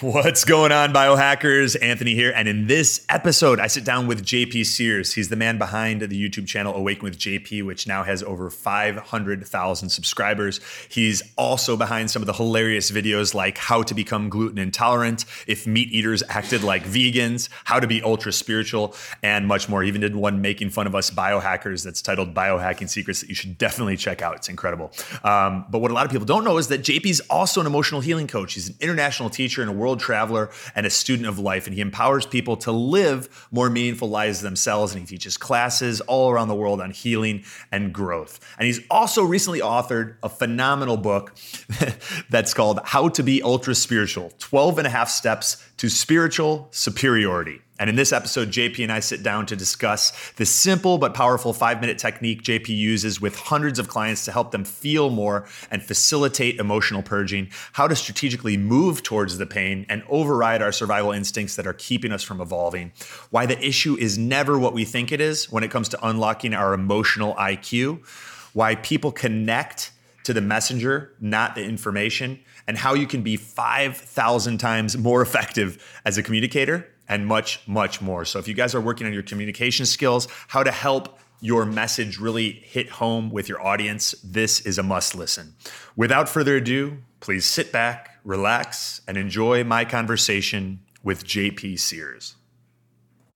What's going on, biohackers? Anthony here. And in this episode, I sit down with JP Sears. He's the man behind the YouTube channel Awaken with JP, which now has over 500,000 subscribers. He's also behind some of the hilarious videos like how to become gluten intolerant, if meat eaters acted like vegans, how to be ultra spiritual, and much more. He even did one making fun of us biohackers that's titled Biohacking Secrets that you should definitely check out. It's incredible. Um, but what a lot of people don't know is that JP's also an emotional healing coach. He's an international teacher and a world world traveler and a student of life, and he empowers people to live more meaningful lives themselves. And he teaches classes all around the world on healing and growth. And he's also recently authored a phenomenal book that's called How to Be Ultra Spiritual 12 and a half Steps to Spiritual Superiority. And in this episode, JP and I sit down to discuss the simple but powerful five minute technique JP uses with hundreds of clients to help them feel more and facilitate emotional purging, how to strategically move towards the pain and override our survival instincts that are keeping us from evolving, why the issue is never what we think it is when it comes to unlocking our emotional IQ, why people connect to the messenger, not the information, and how you can be 5,000 times more effective as a communicator and much, much more. So, if you guys are working on your communication skills, how to help your message really hit home with your audience, this is a must listen. Without further ado, please sit back, relax, and enjoy my conversation with JP Sears.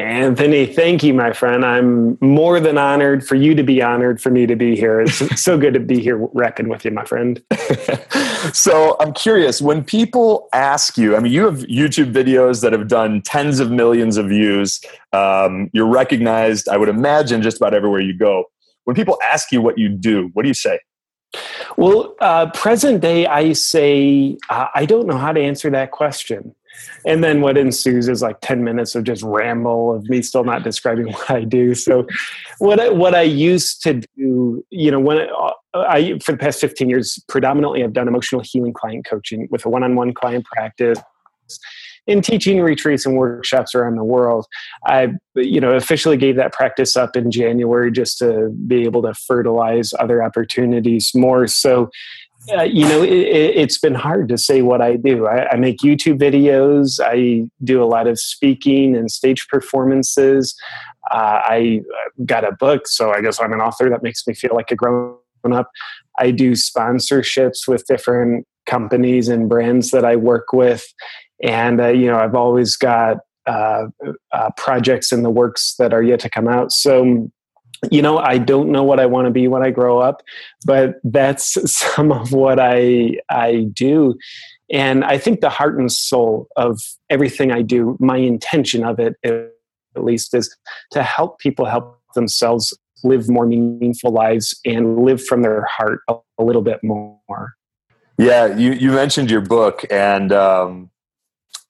Anthony, thank you, my friend. I'm more than honored for you to be honored for me to be here. It's so good to be here wrecking with you, my friend. so I'm curious when people ask you, I mean, you have YouTube videos that have done tens of millions of views. Um, you're recognized, I would imagine, just about everywhere you go. When people ask you what you do, what do you say? Well, uh, present day, I say, uh, I don't know how to answer that question and then what ensues is like 10 minutes of just ramble of me still not describing what i do. So what I, what i used to do you know when I, uh, I for the past 15 years predominantly i've done emotional healing client coaching with a one-on-one client practice in teaching retreats and workshops around the world. I you know officially gave that practice up in january just to be able to fertilize other opportunities more. So uh, you know, it, has been hard to say what I do. I, I, make YouTube videos. I do a lot of speaking and stage performances. Uh, I got a book, so I guess I'm an author. That makes me feel like a grown up. I do sponsorships with different companies and brands that I work with, and uh, you know, I've always got uh, uh, projects in the works that are yet to come out. So you know i don't know what i want to be when i grow up but that's some of what i i do. And i think the heart and soul of everything i do my intention of it at least is to help people help themselves live more meaningful lives and live from their heart a, little bit more. Yeah you you mentioned your book and um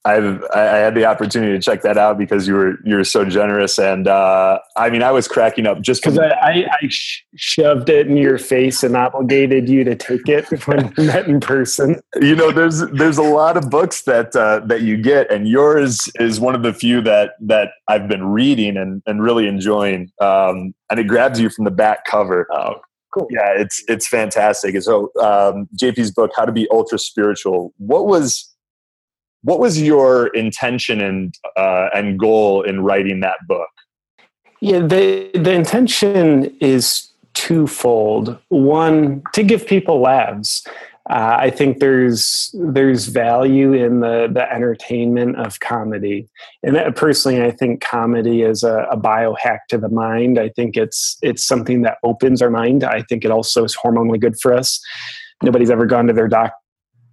I've I had the opportunity to check that out because you were you were so generous, and uh, I mean I was cracking up just because I, I, I sh- shoved it in your face and obligated you to take it when we met in person. You know, there's there's a lot of books that uh, that you get, and yours is one of the few that that I've been reading and and really enjoying, um, and it grabs you from the back cover. Oh, cool. Yeah, it's it's fantastic. So um, JP's book, How to Be Ultra Spiritual. What was what was your intention and uh, and goal in writing that book? Yeah, the the intention is twofold. One, to give people laughs. Uh, I think there's there's value in the the entertainment of comedy, and that, personally, I think comedy is a, a biohack to the mind. I think it's it's something that opens our mind. I think it also is hormonally good for us. Nobody's ever gone to their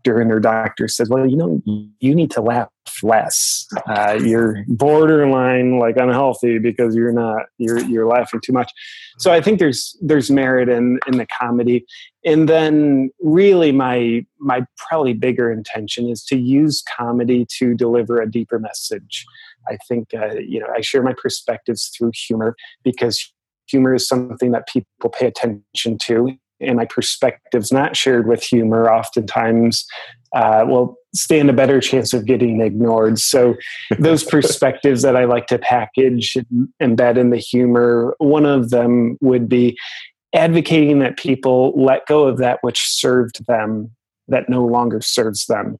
doctor and their doctor says, "Well, you know, you need to laugh less. Uh, you're borderline like unhealthy because you're not you're you're laughing too much." So I think there's there's merit in in the comedy, and then really my my probably bigger intention is to use comedy to deliver a deeper message. I think uh, you know I share my perspectives through humor because humor is something that people pay attention to and my perspectives not shared with humor oftentimes uh, will stand a better chance of getting ignored. So, those perspectives that I like to package and embed in the humor, one of them would be advocating that people let go of that which served them that no longer serves them,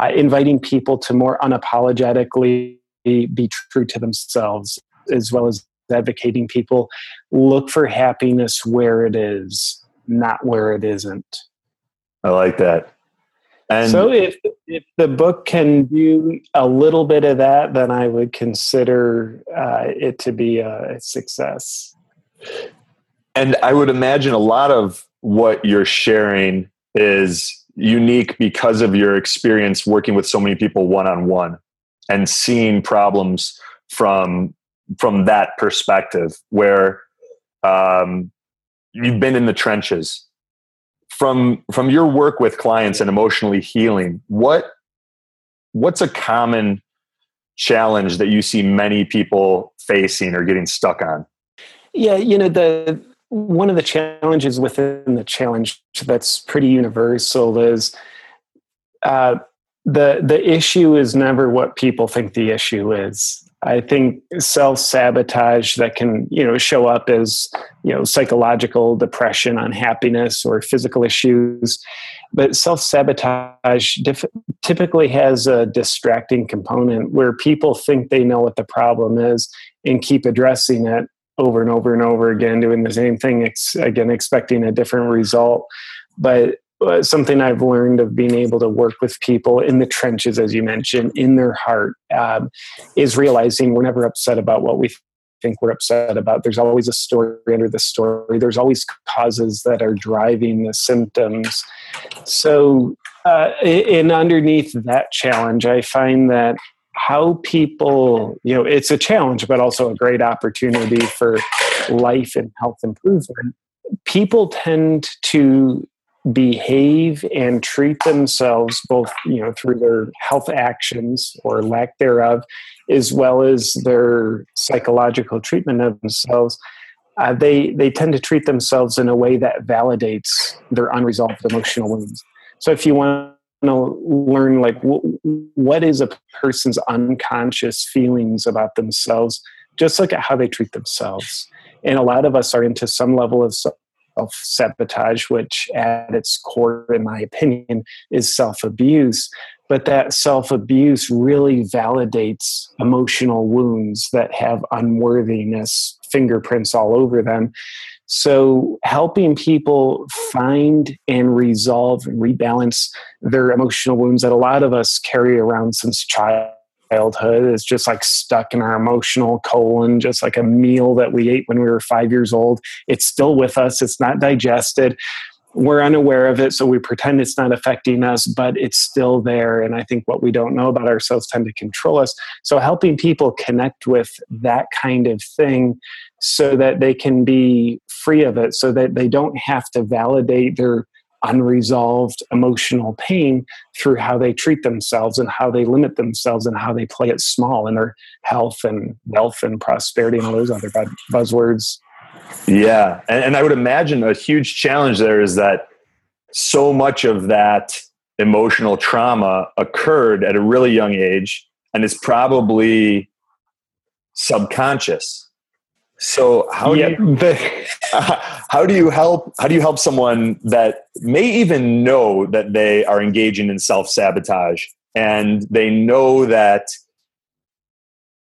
uh, inviting people to more unapologetically be true to themselves, as well as advocating people look for happiness where it is not where it isn't. I like that. And so if if the book can do a little bit of that, then I would consider uh, it to be a success. And I would imagine a lot of what you're sharing is unique because of your experience working with so many people one on one and seeing problems from from that perspective where um, you've been in the trenches. From from your work with clients and emotionally healing what what's a common challenge that you see many people facing or getting stuck on? Yeah you know the one of the challenges within the challenge that's pretty universal is uh, the the issue is never what people think the issue is I think self sabotage that can you know show up as you know psychological depression, unhappiness, or physical issues, but self sabotage dif- typically has a distracting component where people think they know what the problem is and keep addressing it over and over and over again, doing the same thing ex- again, expecting a different result. But something I've learned of being able to work with people in the trenches, as you mentioned, in their heart, um, is realizing we're never upset about what we think we're upset about. There's always a story under the story. There's always causes that are driving the symptoms. So, uh, underneath that challenge, I find that how people, you know, it's a challenge, but also a great opportunity for life and health improvement. People tend to behave and treat themselves both you know through their health actions or lack thereof as well as their psychological treatment of themselves uh, they they tend to treat themselves in a way that validates their unresolved emotional wounds. So if you want to learn like w- what is a person's unconscious feelings about themselves just look at how they treat themselves. And a lot of us are into some level of self sabotage, which at its core, in my opinion, is self abuse. But that self abuse really validates emotional wounds that have unworthiness fingerprints all over them. So, helping people find and resolve and rebalance their emotional wounds that a lot of us carry around since child childhood is just like stuck in our emotional colon, just like a meal that we ate when we were five years old. It's still with us, it's not digested. We're unaware of it, so we pretend it's not affecting us, but it's still there. And I think what we don't know about ourselves tend to control us. So, helping people connect with that kind of thing so that they can be free of it, so that they don't have to validate their unresolved emotional pain through how they treat themselves and how they limit themselves and how they play it small in their health and wealth and prosperity and all those other buzzwords. Yeah. And, and I would imagine a huge challenge there is that so much of that emotional trauma occurred at a really young age and is probably subconscious so how do you how do you help how do you help someone that may even know that they are engaging in self sabotage and they know that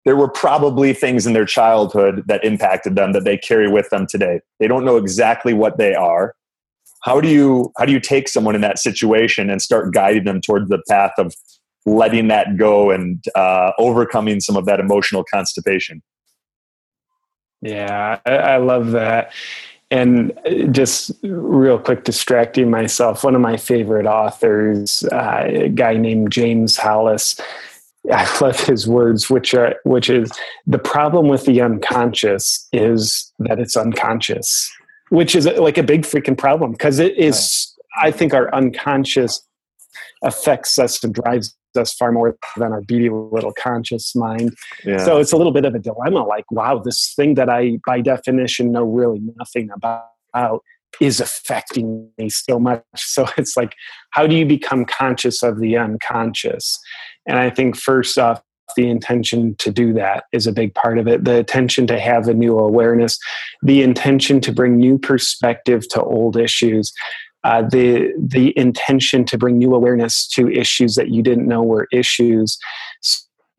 there were probably things in their childhood that impacted them that they carry with them today. They don't know exactly what they are. how do you how do you take someone in that situation and start guiding them towards the path of letting that go and uh, overcoming some of that emotional constipation yeah I, I love that. And just real quick distracting myself one of my favorite authors uh, a guy named james hollis i love his words which are which is the problem with the unconscious is that it's unconscious which is like a big freaking problem because it is i think our unconscious affects us and drives us far more than our beady little conscious mind. Yeah. So it's a little bit of a dilemma like, wow, this thing that I, by definition, know really nothing about is affecting me so much. So it's like, how do you become conscious of the unconscious? And I think first off, the intention to do that is a big part of it. The intention to have a new awareness, the intention to bring new perspective to old issues uh, the the intention to bring new awareness to issues that you didn't know were issues.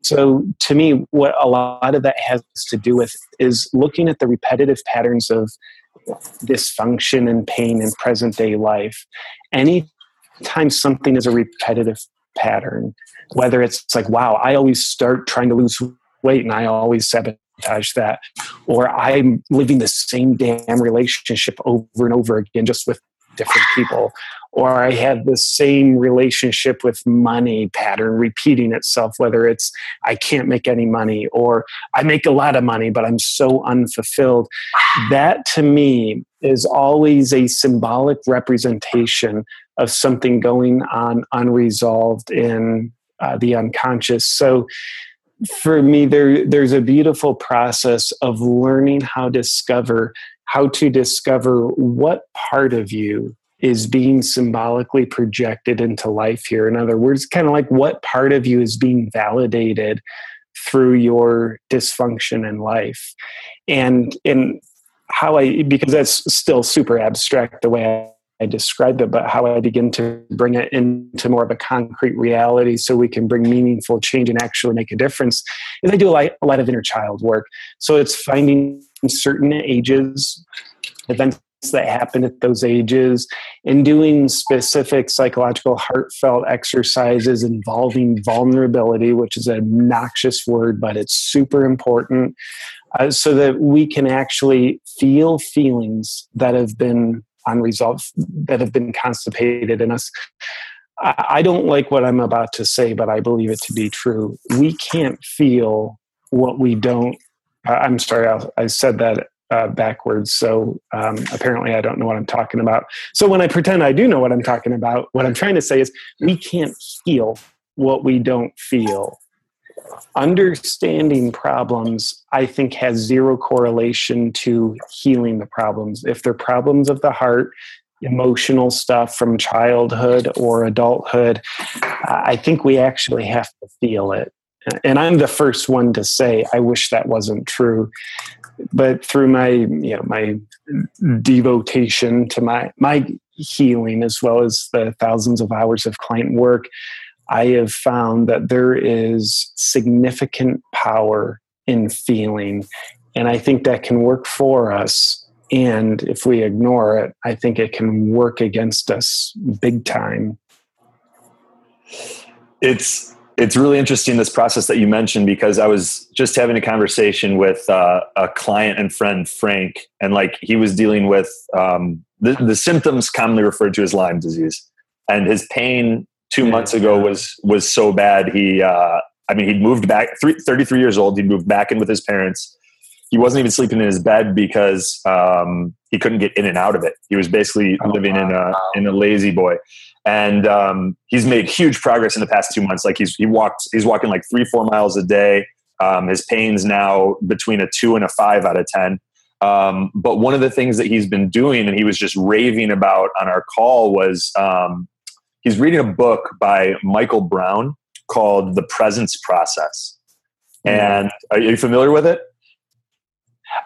So, to me, what a lot of that has to do with is looking at the repetitive patterns of dysfunction and pain in present day life. Anytime something is a repetitive pattern, whether it's like, wow, I always start trying to lose weight and I always sabotage that, or I'm living the same damn relationship over and over again, just with different people or i have the same relationship with money pattern repeating itself whether it's i can't make any money or i make a lot of money but i'm so unfulfilled. That to me is always a symbolic representation of something going on unresolved in uh, the unconscious. So for me there there's a beautiful process of learning how to discover how to discover what part of you is being symbolically projected into life here. In other words, kind of like what part of you is being validated through your dysfunction in life. And and how I because that's still super abstract the way I, described it, but how I begin to bring it into more of a concrete reality so we can bring meaningful change and actually make a difference is I do a lot, a lot of inner child work. So it's finding certain ages, events that happen at those ages and doing specific psychological heartfelt exercises involving vulnerability which is a noxious word but it's super important uh, so that we can actually feel feelings that have been unresolved that have been constipated in us I don't like what I'm about to say, but I believe it to be true. We can't feel what we don't. I'm sorry, I said that uh, backwards. So um, apparently, I don't know what I'm talking about. So when I pretend I do know what I'm talking about, what I'm trying to say is we can't heal what we don't feel. Understanding problems, I think, has zero correlation to healing the problems. If they're problems of the heart, emotional stuff from childhood or adulthood, I think we actually have to feel it. And I'm the first one to say, I wish that wasn't true but through my you know my devotion to my my healing as well as the thousands of hours of client work i have found that there is significant power in feeling and i think that can work for us. And if we ignore it i think it can work against us big time. It's it's really interesting this process that you mentioned because I was just having a conversation with uh, a client and friend Frank, and like he was dealing with um, the, the symptoms commonly referred to as Lyme disease, and his pain two yeah. months ago was was so bad. He, uh, I mean, he'd moved back. Three, 33 years old. He'd moved back in with his parents. He wasn't even sleeping in his bed because um, he couldn't get in and out of it. He was basically oh, living wow. in a in a La-Z-Boy and um, he's made huge progress in the past two months. Like he's he walked he's walking like three four miles a day. Um, his pain's now between a two and a five out of ten. Um, but one of the things that he's been doing, and he was just raving about on our call, was um, he's reading a book by Michael Brown called The Presence Process. Mm-hmm. And are you familiar with it?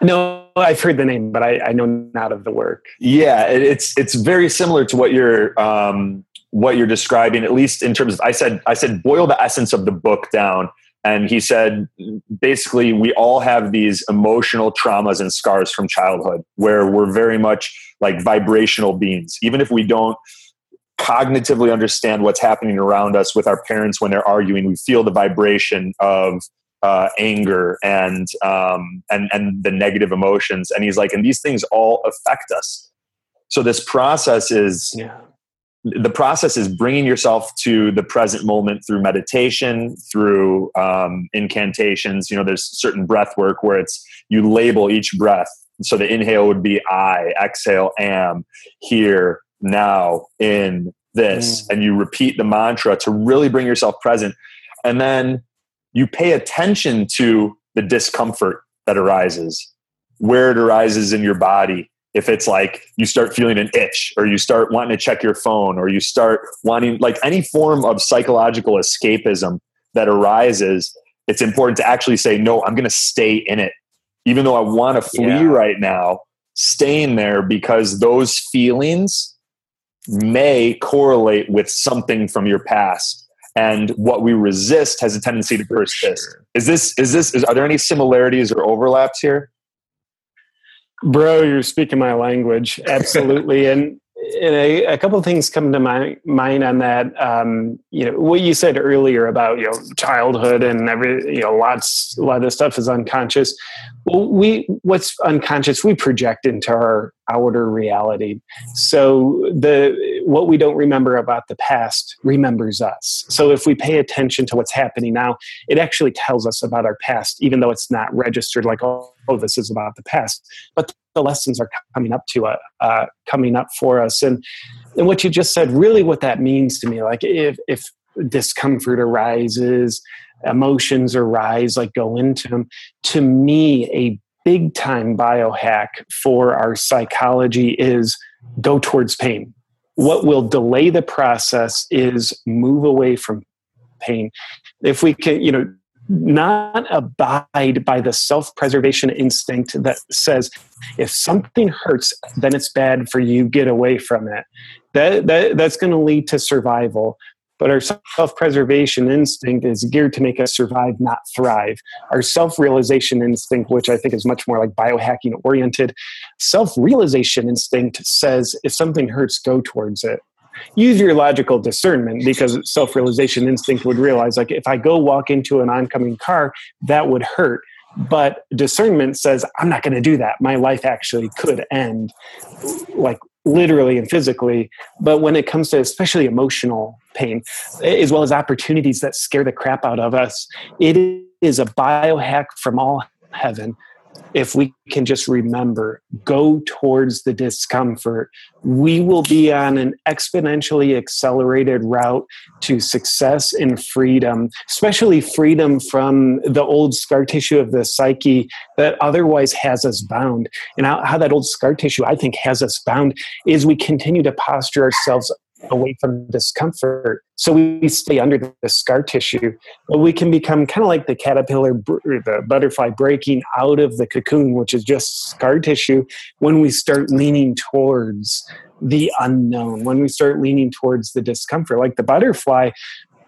No, I've heard the name, but I, I know not of the work. Yeah, it, it's it's very similar to what you're um, what you're describing, at least in terms of. I said I said boil the essence of the book down, and he said basically we all have these emotional traumas and scars from childhood where we're very much like vibrational beings even if we don't cognitively understand what's happening around us with our parents when they're arguing. We feel the vibration of uh, anger and um, and and the negative emotions. And he's like and these things all affect us. So this process is Yeah. the process is bringing yourself to the present moment through meditation through um, incantations. You know there's certain breath work where it's you label each breath. So the inhale would be i exhale am here now in this mm. and you repeat the mantra to really bring yourself present. And then you pay attention to the discomfort that arises where it arises in your body. If it's like you start feeling an itch or you start wanting to check your phone or you start wanting like any form of psychological escapism that arises it's important to actually say no i'm going to stay in it. Even though i want to flee Yeah. right now staying there because those feelings may correlate with something from your past and what we resist has a tendency to persist is this is this is, are there any similarities or overlaps here Bro, you're speaking my language. Absolutely. and and a, a couple of things come to my mind on that. Um, you know, what you said earlier about you know childhood and every you know lots a lot of this stuff is unconscious. Well, we what's unconscious we project into our outer reality. So the what we don't remember about the past remembers us. So if we pay attention to what's happening now, it actually tells us about our past, even though it's not registered like oh, oh this is about the past. But the lessons are coming up to uh, uh, coming up for us. And and what you just said really what that means to me like if if discomfort arises emotions arise like go into them to me a big time biohack for our psychology is go towards pain. What will delay the process is move away from pain. If we can you know not abide by the self preservation instinct that says if something hurts, then it's bad for you, get away from it. That, that, that's going to lead to survival. But our self preservation instinct is geared to make us survive, not thrive. Our self realization instinct, which I think is much more like biohacking oriented, self realization instinct says if something hurts, go towards it use your logical discernment because self-realization instinct would realize like if i go walk into an oncoming car that would hurt. But discernment says i'm not going to do that. My life actually could end like literally and physically. But when it comes to especially emotional pain as well as opportunities that scare the crap out of us it is a biohack from all heaven if we can just remember, go towards the discomfort, we will be on an exponentially accelerated route to success and freedom, especially freedom from the old scar tissue of the psyche that otherwise has us bound. And how, how that old scar tissue, I think, has us bound is we continue to posture ourselves away from discomfort. So we stay under the scar tissue, but we can become kind of like the caterpillar, the butterfly breaking out of the cocoon, which is just scar tissue, when we start leaning towards the unknown, when we start leaning towards the discomfort. Like the butterfly,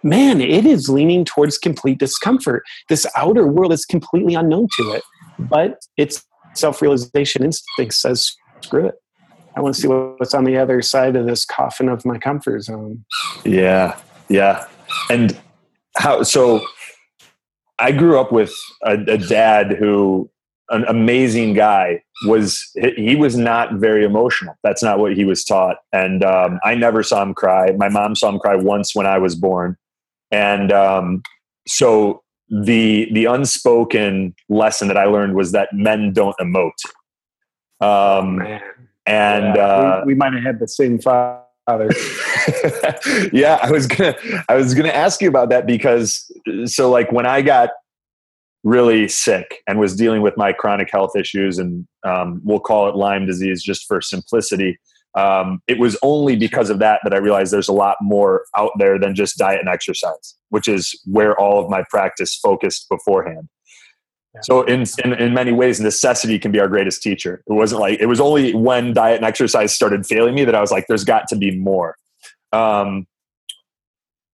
man, it is leaning towards complete discomfort. This outer world is completely unknown to it, but its self realization instinct says, screw it. I want to see what's on the other side of this coffin of my comfort zone. Yeah, yeah. And how? So, I grew up with a, a dad who, an amazing guy, was he was not very emotional. That's not what he was taught, and um, I never saw him cry. My mom saw him cry once when I was born, and um, so the the unspoken lesson that I learned was that men don't emote. Um, Man. And Yeah, uh, we, we might have had the same father. yeah, I was gonna I was gonna ask you about that because so like when I got really sick and was dealing with my chronic health issues and um, we'll call it Lyme disease just for simplicity. Um, it was only because of that that I realized there's a lot more out there than just diet and exercise, which is where all of my practice focused beforehand. So in, in in many ways, necessity can be our greatest teacher. It wasn't like it was only when diet and exercise started failing me that I was like, "There's got to be more." Um,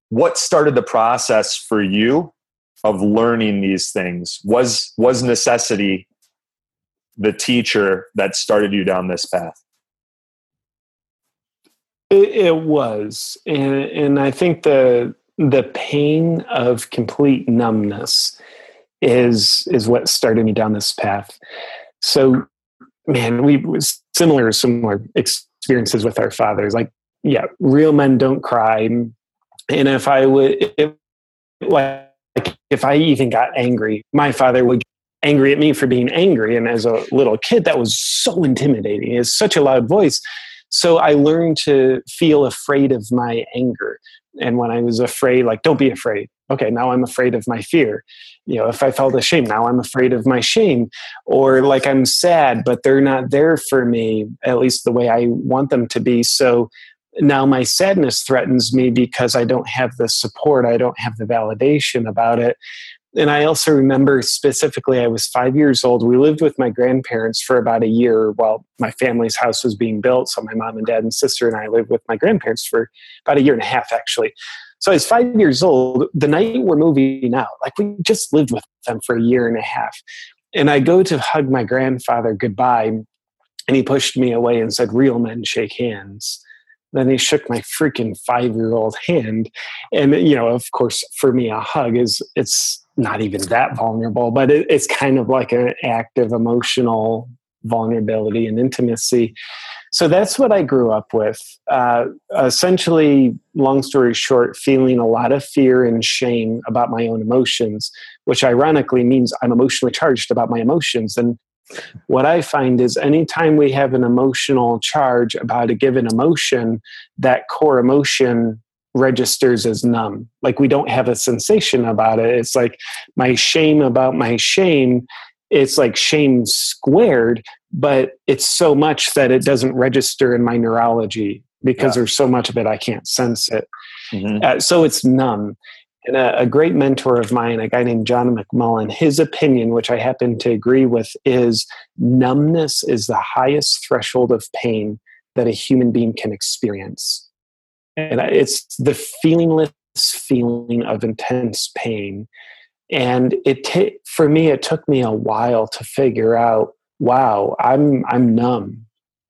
what started the process for you of learning these things? Was was necessity the teacher that started you down this path? It, it was, and and I think the the pain of complete numbness is is what started me down this path. So, man, we similar similar experiences with our fathers. Like, yeah, real men don't cry, and if I would, it, like, if I even got angry, my father would angry at me for being angry. And as a little kid, that was so intimidating. It's such a loud voice. So I learned to feel afraid of my anger. And when I was afraid, like, don't be afraid. Okay, now I'm afraid of my fear. You know, if I felt ashamed, now I'm afraid of my shame. Or like I'm sad, but they're not there for me, at least the way I want them to be. So now my sadness threatens me because I don't have the support, I don't have the validation about it and I also remember specifically, I was five years old. We lived with my grandparents for about a year while my family's house was being built. So my mom and dad and sister and I lived with my grandparents for about a year and a half, actually. So I was five years old. The night we're moving out, like we just lived with them for a year and a half. And I go to hug my grandfather goodbye, and he pushed me away and said, Real men shake hands then he shook my freaking five year old hand and you know of course for me a hug is it's not even that vulnerable, but it, it's kind of like an act of emotional vulnerability and intimacy. So that's what I grew up with. Uh, essentially, long story short, feeling a lot of fear and shame about my own emotions, which ironically means I'm emotionally charged about my emotions. And what I find is anytime we have an emotional charge about a given emotion, that core emotion registers as numb. Like we don't have a sensation about it. It's like my shame about my shame. It's like shame squared, but it's so much that it doesn't register in my neurology because yeah. there's so much of it I can't sense it. Mm-hmm. Uh, so it's numb. And a, a, great mentor of mine, a guy named John McMullen, his opinion, which I happen to agree with, is numbness is the highest threshold of pain that a human being can experience and it's the feelingless feeling of intense pain and it t- for me it took me a while to figure out wow i'm i'm numb.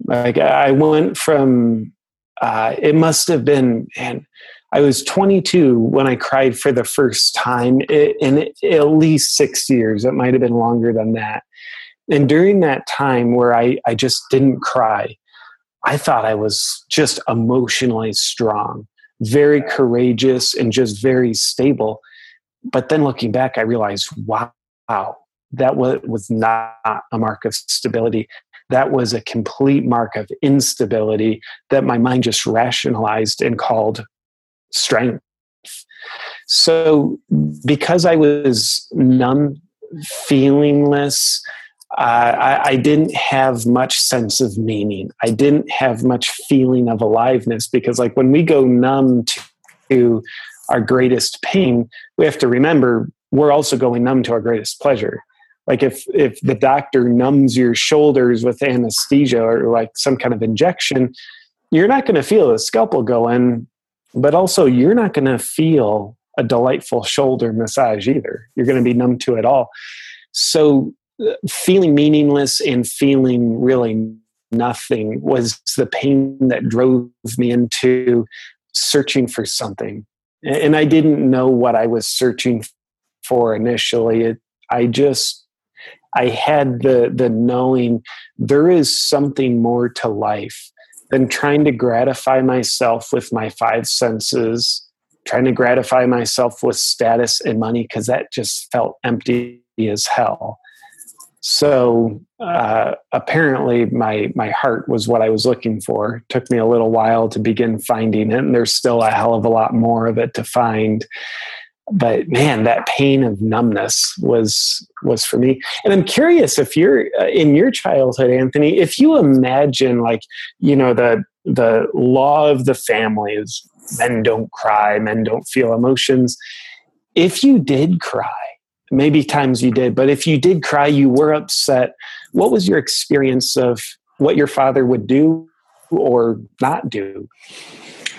Like i went from uh, it must have been and i was 22 when i cried for the first time in at least six years. It might have been longer than that. And during that time where i i just didn't cry I thought I was just emotionally strong, very courageous, and just very stable. But then looking back, I realized, wow, that was not a mark of stability. That was a complete mark of instability that my mind just rationalized and called strength. So, because I was numb, feelingless, uh, I, I, didn't have much sense of meaning. I didn't have much feeling of aliveness because, like, when we go numb to our greatest pain, we have to remember we're also going numb to our greatest pleasure. Like, if if the doctor numbs your shoulders with anesthesia or like some kind of injection, you're not going to feel the scalpel go in, but also you're not going to feel a delightful shoulder massage either. You're going to be numb to it all. So uh, feeling meaningless and feeling really nothing was the pain that drove me into searching for something. And I didn't know what I was searching for initially. It, I just, I had the, the knowing there is something more to life than trying to gratify myself with my five senses, trying to gratify myself with status and money, because that just felt empty as hell. So uh, apparently, my my heart was what I was looking for. It took me a little while to begin finding it, and there's still a hell of a lot more of it to find. But man, that pain of numbness was was for me. And I'm curious if you're uh, in your childhood, Anthony, if you imagine like you know the the law of the family is men don't cry, men don't feel emotions. If you did cry, maybe times you did, but if you did cry, you were upset. What was your experience of what your father would do or not do?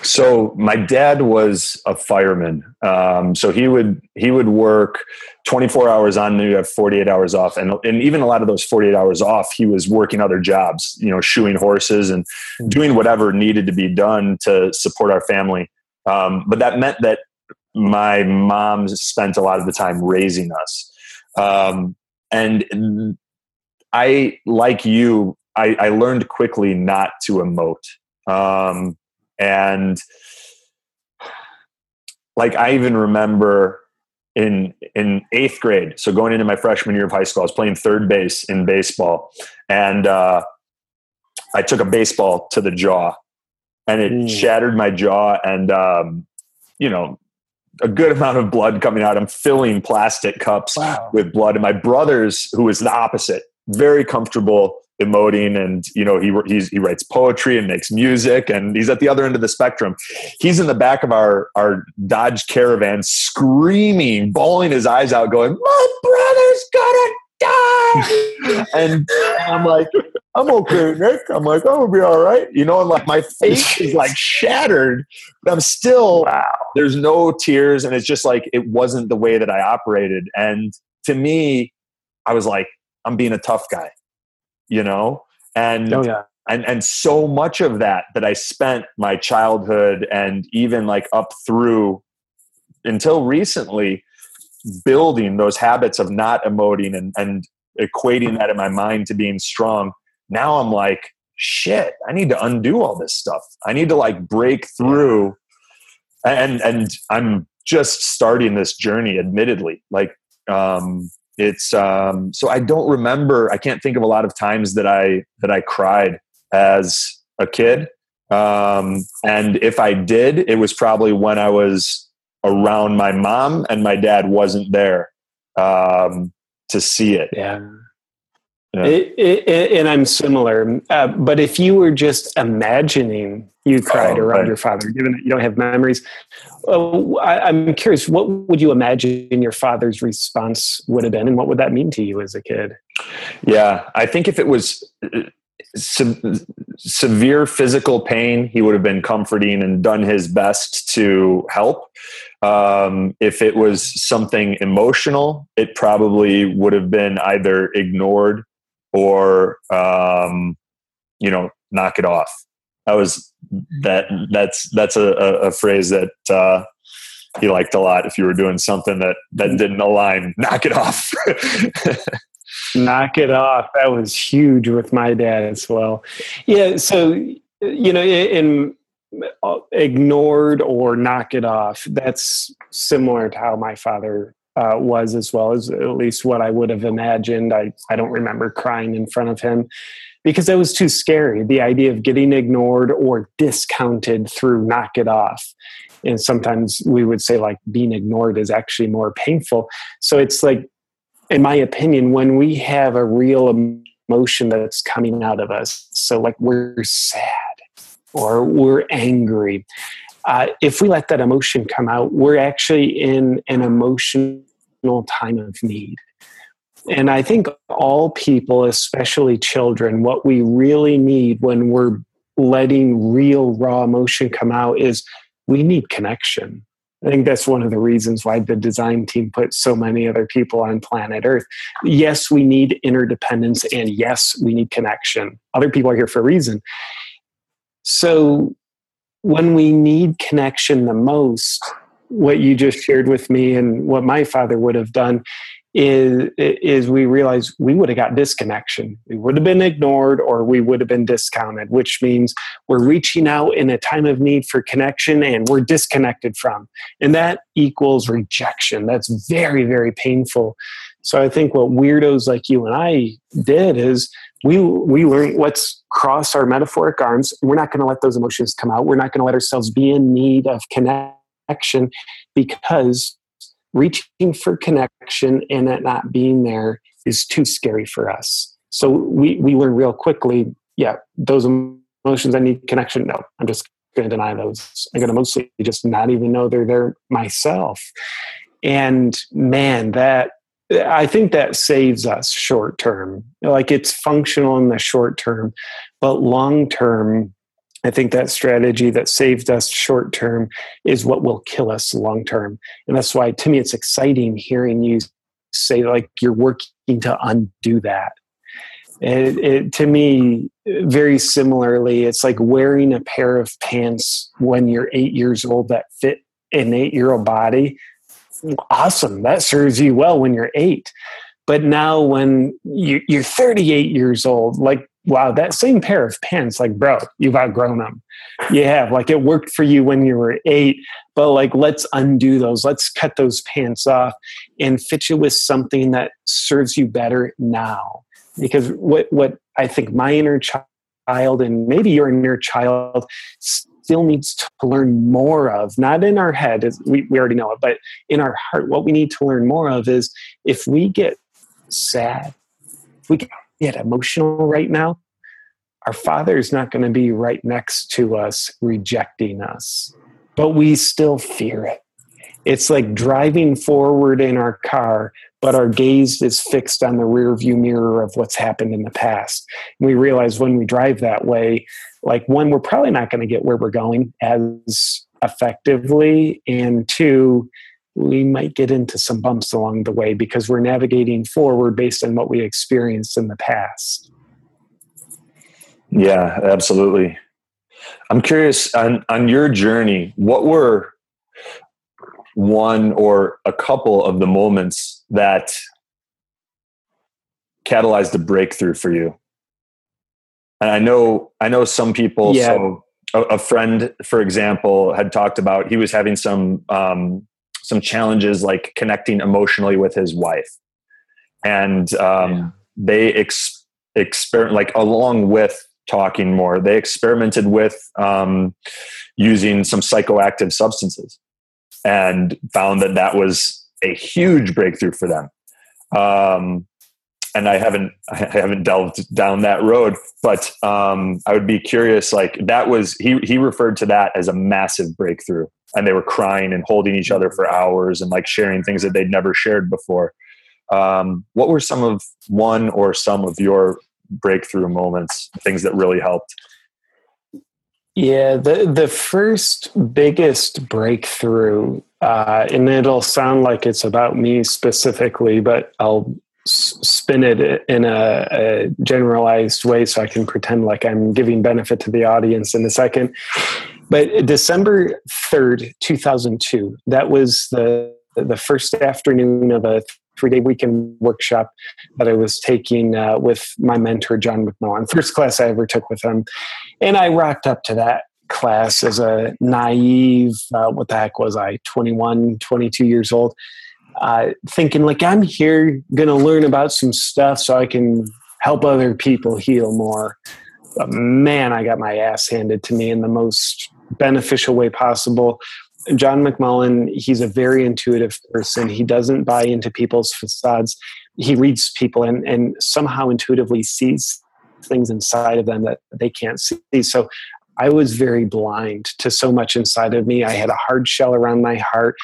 So my dad was a fireman. Um, so he would he would work 24 hours on, and you have 48 hours off, and and even a lot of those 48 hours off, he was working other jobs, you know, shoeing horses and doing whatever needed to be done to support our family. Um, but that meant that my mom spent a lot of the time raising us, um, and I, like you, I, I learned quickly not to emote. Um, and like I even remember in in eighth grade, so going into my freshman year of high school, I was playing third base in baseball, and uh, I took a baseball to the jaw, and it mm. shattered my jaw, and um, you know. A good amount of blood coming out. I'm filling plastic cups wow. with blood. And my brothers, who is the opposite, very comfortable emoting and you know he he writes poetry and makes music and he's at the other end of the spectrum he's in the back of our our dodge caravan screaming bawling his eyes out going my brother's gonna die! And i'm like i'm okay nick. I'm like i'm gonna be all right. You know and like my face is like shattered but i'm still wow. there's no tears and it's just like it wasn't the way that i operated. And to me i was like i'm being a tough guy you know? And oh, yeah. and and so much of that that i spent my childhood and even like up through until recently building those habits of not emoting and and equating that in my mind to being strong now i'm like shit i need to undo all this stuff i need to like break through and and i'm just starting this journey admittedly like um it's um, so I don't remember. I can't think of a lot of times that I that I cried as a kid. Um, and if I did, it was probably when I was around my mom and my dad wasn't there um, to see it. Yeah. yeah. It, it, and I'm similar. Uh, but if you were just imagining you cried oh, around right. your father, given that you don't have memories, uh, I, am curious, what would you imagine your father's response would have been, and what would that mean to you as a kid? Yeah, I think if it was uh, se- severe physical pain, he would have been comforting and done his best to help. Um, if it was something emotional, it probably would have been either ignored or, um, you know, knock it off. That was that that's that's a, a, phrase that uh, he liked a lot. If you were doing something that that didn't align, knock it off. knock it off. That was huge with my dad as well. Yeah. So you know, in ignored or knock it off. That's similar to how my father uh, was as well as at least what I would have imagined. I, I don't remember crying in front of him because that was too scary. The idea of getting ignored or discounted through knock it off. And sometimes we would say, like, being ignored is actually more painful. So it's like, in my opinion, when we have a real emotion that's coming out of us, so like we're sad or we're angry, uh, if we let that emotion come out, we're actually in an emotional time of need. And I think all people, especially children, what we really need when we're letting real raw emotion come out is we need connection. I think that's one of the reasons why the design team put so many other people on planet Earth. Yes, we need interdependence, and yes, we need connection. Other people are here for a reason. So, when we need connection the most, what you just shared with me and what my father would have done is is we realize we would have got disconnection. We would have been ignored or we would have been discounted, which means we're reaching out in a time of need for connection and we're disconnected from. And that equals rejection. That's very, very painful. So I think what weirdos like you and I did is we we learned let's cross our metaphoric arms. We're not going to let those emotions come out. We're not going to let ourselves be in need of connection because reaching for connection and it not being there is too scary for us. So we, we learn real quickly, yeah, those emotions I need connection. No, I'm just going to deny those. I'm going to mostly just not even know they're there myself. And man, that I think that saves us short term. Like it's functional in the short term, but long term, I think that strategy that saved us short term is what will kill us long term. And that's why, to me, it's exciting hearing you say, like, you're working to undo that. It, it, to me, very similarly, it's like wearing a pair of pants when you're eight years old that fit an eight year old body. Awesome. That serves you well when you're eight. But now, when you're 38 years old, like wow, that same pair of pants, like, bro, you've outgrown them. You have, like, it worked for you when you were eight, but like, let's undo those. Let's cut those pants off and fit you with something that serves you better now. Because what, what I think my inner child and maybe your inner child still needs to learn more of, not in our head, as we, we already know it, but in our heart, what we need to learn more of is if we get sad, if we get emotional right now, our Father is not going to be right next to us rejecting us, but we still fear it. It's like driving forward in our car, but our gaze is fixed on the rear view mirror of what's happened in the past. And we realize when we drive that way, like one, we're probably not going to get where we're going as effectively, and two, we might get into some bumps along the way because we're navigating forward based on what we experienced in the past. Yeah, absolutely. I'm curious on, on your journey, what were one or a couple of the moments that catalyzed a breakthrough for you? And I know I know some people yeah. so a, a, friend, for example, had talked about he was having some um, some challenges like connecting emotionally with his wife and um, yeah. they ex- experiment like along with talking more they experimented with um, using some psychoactive substances and found that that was a huge breakthrough for them um, and I haven't I haven't delved down that road, but um, I would be curious. Like that was he he referred to that as a massive breakthrough, and they were crying and holding each other for hours and like sharing things that they'd never shared before. Um, what were some of one or some of your breakthrough moments, things that really helped? Yeah, the the first biggest breakthrough, uh, and it'll sound like it's about me specifically, but I'll spin it in a, a, generalized way so I can pretend like I'm giving benefit to the audience in a second. But December 3rd, 2002, that was the, the first afternoon of a three day weekend workshop that I was taking uh, with my mentor, John McMillan. First class I ever took with him. And I rocked up to that class as a naive, uh, what the heck was I, 21, 22 years old uh, thinking like I'm here going to learn about some stuff so I can help other people heal more. But man, I got my ass handed to me in the most beneficial way possible. John McMullen, he's a very intuitive person. He doesn't buy into people's facades. He reads people and, and somehow intuitively sees things inside of them that they can't see. So I was very blind to so much inside of me. I had a hard shell around my heart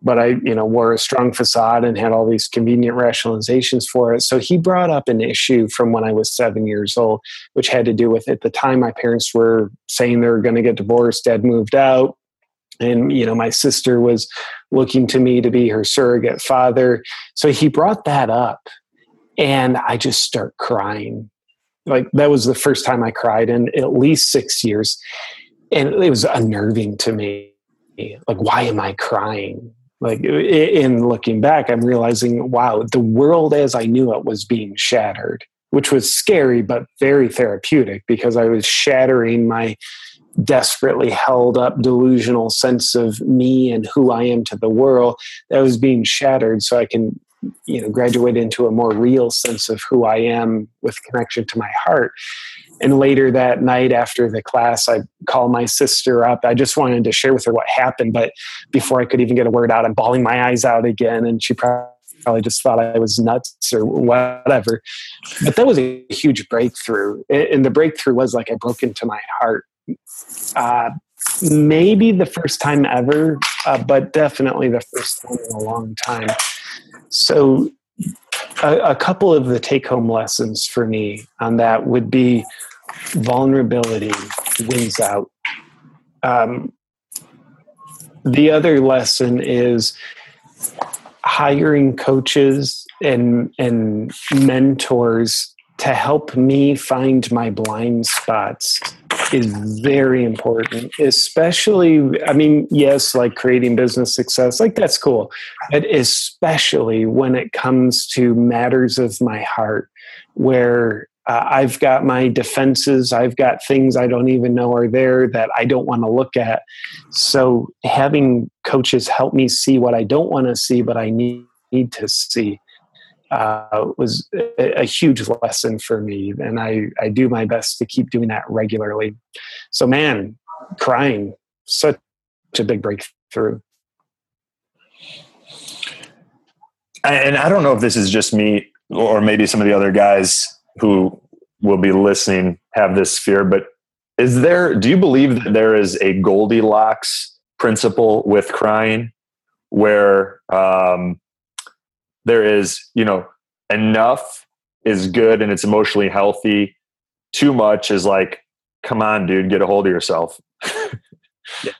but I, you know, wore a strong facade and had all these convenient rationalizations for it. So he brought up an issue from when I was seven years old, which had to do with at the time my parents were saying they were going to get divorced. Dad moved out, and you know, my sister was looking to me to be her surrogate father. So he brought that up, and I just start crying. Like that was the first time I cried in at least six years, and it was unnerving to me. Like, why am I crying? Like in looking back i'm realizing wow the world as i knew it was being shattered which was scary but very therapeutic because i was shattering my desperately held up delusional sense of me and who i am to the world that was being shattered so i can you know graduate into a more real sense of who i am with connection to my heart. And later that night after the class i called my sister up. I just wanted to share with her what happened but before i could even get a word out i'm bawling my eyes out again and she probably just thought i was nuts or whatever. But that was a huge breakthrough and the breakthrough was like i broke into my heart. Uh, maybe the first time ever uh, but definitely the first time in a long time so a, a couple of the take home lessons for me on that would be vulnerability wins out. Um, the other lesson is hiring coaches and and mentors to help me find my blind spots is very important especially i mean yes like creating business success like that's cool but especially when it comes to matters of my heart where uh, I've got my defenses. I've got things I don't even know are there that I don't want to look at. So having coaches help me see what I don't want to see, but I need, need to see, uh, was a, a, huge lesson for me. And I, I do my best to keep doing that regularly. So, man, crying, such a big breakthrough. And I don't know if this is just me or maybe some of the other guys who will be listening have this fear, but is there, do you believe that there is a Goldilocks principle with crying where um, there is, you know, enough is good and it's emotionally healthy. Too much is like, come on, dude, get a hold of yourself. yeah.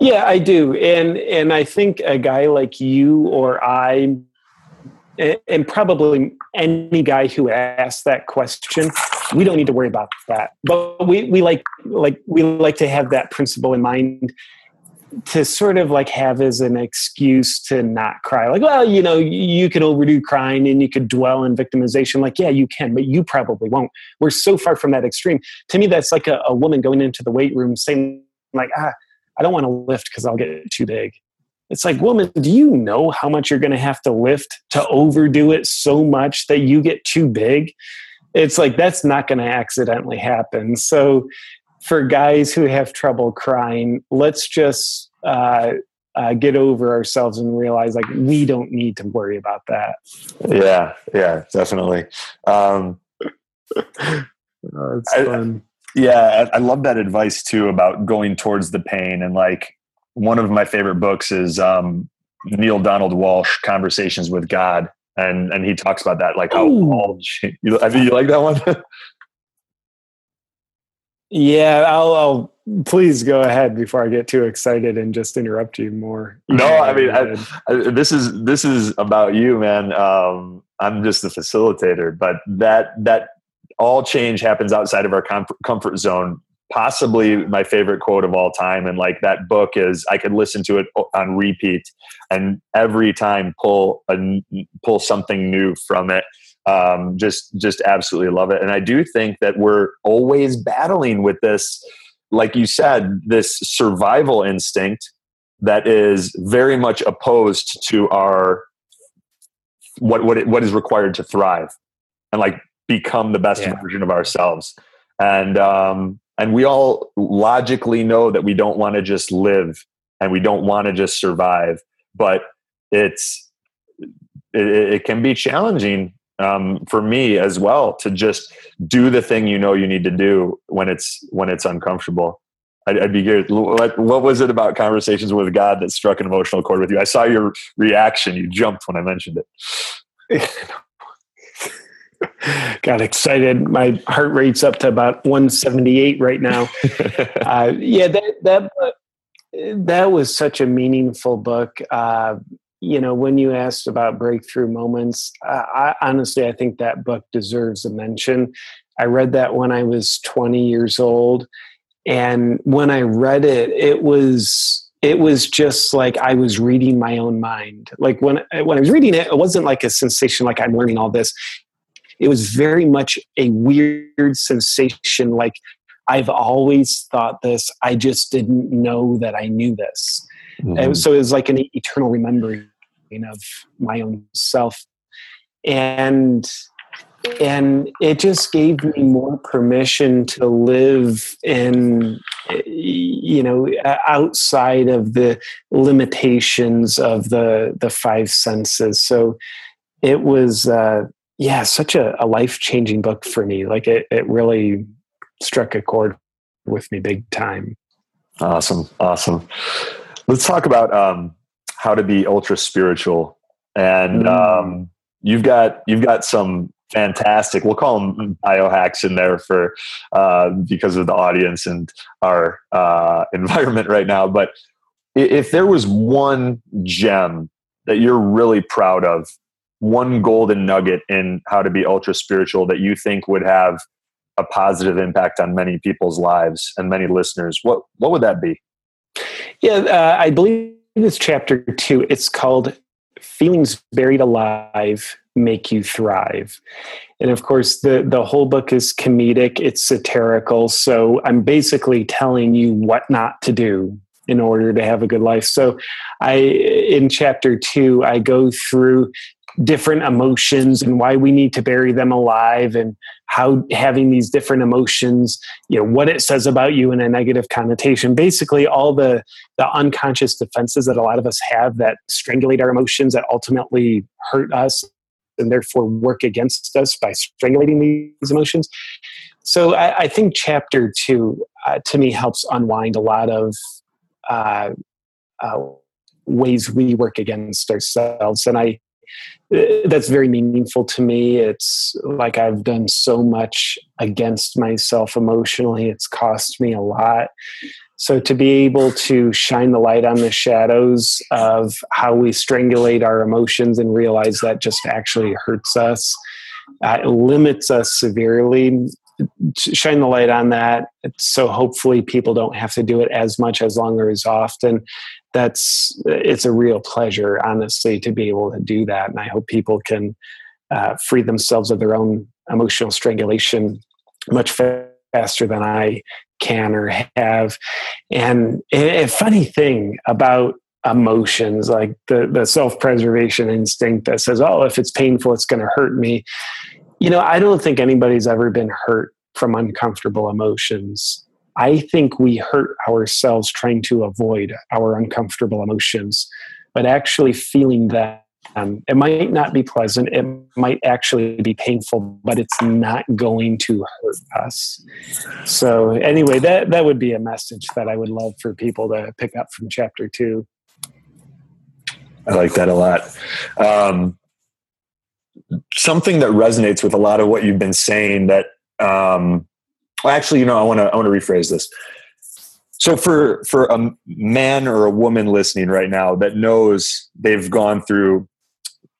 yeah, I do. And, and I think a guy like you or I and probably any guy who asks that question we don't need to worry about that but we, we like like we like to have that principle in mind to sort of like have as an excuse to not cry. Like well you know you could overdo crying and you could dwell in victimization. Like yeah you can but you probably won't. We're so far from that extreme. To me that's like a, a woman going into the weight room saying like ah i don't want to lift because i'll get too big. It's like, woman, do you know how much you're going to have to lift to overdo it so much that you get too big? It's like, that's not going to accidentally happen. So, for guys who have trouble crying, let's just uh, uh, get over ourselves and realize like we don't need to worry about that. Yeah, yeah, definitely. Um, oh, it's fun. Yeah, I love that advice too about going towards the pain and like one of my favorite books is um, Neale Donald Walsch, Conversations with God, and and he talks about that, like how all. I mean, you like that one? yeah, I'll, I'll. Please go ahead before I get too excited and just interrupt you more. No, I mean, I, I, this is this is about you, man. Um, I'm just the facilitator, but that that all change happens outside of our comfort, comfort zone possibly my favorite quote of all time and like that book is i could listen to it on repeat and every time pull a, pull something new from it um, just just absolutely love it and i do think that we're always battling with this like you said this survival instinct that is very much opposed to our what what it, what is required to thrive and like become the best yeah. version of ourselves and um and we all logically know that we don't want to just live and we don't want to just survive but it's it, it can be challenging um, for me as well to just do the thing you know you need to do when it's when it's uncomfortable I'd, I'd be curious what, what was it about conversations with god that struck an emotional chord with you i saw your reaction you jumped when i mentioned it got excited. My heart rate's up to about 178 right now. uh, yeah, that that that was such a meaningful book. Uh, you know, when you asked about breakthrough moments, uh, I, honestly, I think that book deserves a mention. I read that when I was 20 years old, and when I read it, it was it was just like I was reading my own mind. Like when when I was reading it, it wasn't like a sensation like I'm learning all this it was very much a weird sensation like I've always thought this, I just didn't know that I knew this. Mm-hmm. so it was like an eternal remembering of my own self. And and it just gave me more permission to live in you know outside of the limitations of the the five senses so it was uh, yeah, such a, a life changing book for me. Like it, it really struck a chord with me big time. Awesome. Awesome. Let's talk about um, how to be ultra spiritual. And mm. um, you've got, you've got some fantastic. We'll call them biohacks in there for uh, because of the audience and our uh, environment right now. But if there was one gem that you're really proud of, one golden nugget in how to be ultra spiritual that you think would have a positive impact on many people's lives and many listeners, what what would that be? Yeah, uh, I believe it's chapter two. It's called "Feelings Buried Alive Make You Thrive," and of course, the the whole book is comedic. It's satirical, so I'm basically telling you what not to do in order to have a good life. So, I in chapter two, I go through different emotions and why we need to bury them alive and how having these different emotions you know what it says about you in a negative connotation. Basically all the the unconscious defenses that a lot of us have that strangulate our emotions that ultimately hurt us and therefore work against us by strangulating these emotions. So i, I think chapter two uh, to me helps unwind a lot of uh, uh, ways we work against ourselves. And i that's very meaningful to me. It's like I've done so much against myself emotionally, it's cost me a lot. So to be able to shine the light on the shadows of how we strangulate our emotions and realize that just actually hurts us, uh, it limits us severely. Shine the light on that, so hopefully people don't have to do it as much, as long, or as often that's it's a real pleasure honestly to be able to do that. And i hope people can uh, free themselves of their own emotional strangulation much faster than i can or have. And a, funny thing about emotions like the, the self-preservation instinct that says oh if it's painful it's going to hurt me. You know i don't think anybody's ever been hurt from uncomfortable emotions I think we hurt ourselves trying to avoid our uncomfortable emotions, but actually feeling that um, it might not be pleasant, it might actually be painful, but it's not going to hurt us. So, anyway, that, that would be a message that I would love for people to pick up from chapter two. I like that a lot. Um, something that resonates with a lot of what you've been saying that um, well, actually, you know, I want to I want to rephrase this. So for for a man or a woman listening right now that knows they've gone through,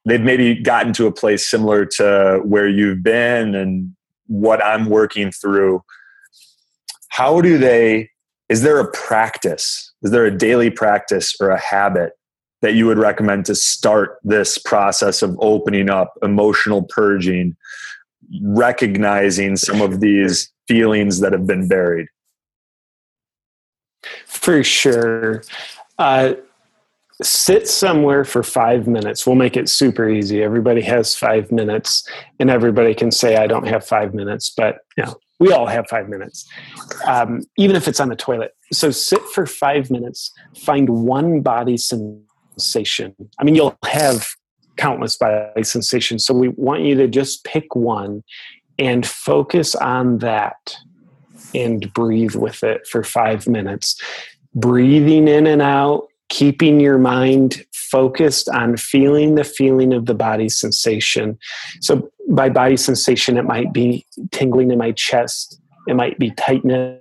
they've maybe gotten to a place similar to where you've been and what I'm working through. How do they? Is there a practice? Is there a daily practice or a habit that you would recommend to start this process of opening up, emotional purging, recognizing some of these feelings that have been buried? For sure. Uh, sit somewhere for five minutes. We'll make it super easy. Everybody has five minutes, and everybody can say, I don't have five minutes, but you know, we all have five minutes, um, even if it's on the toilet. So sit for five minutes, find one body sensation. I mean, you'll have countless body sensations. So we want you to just pick one and focus on that and breathe with it for five minutes. Breathing in and out, keeping your mind focused on feeling the feeling of the body sensation. So, by body sensation, it might be tingling in my chest, it might be tightness,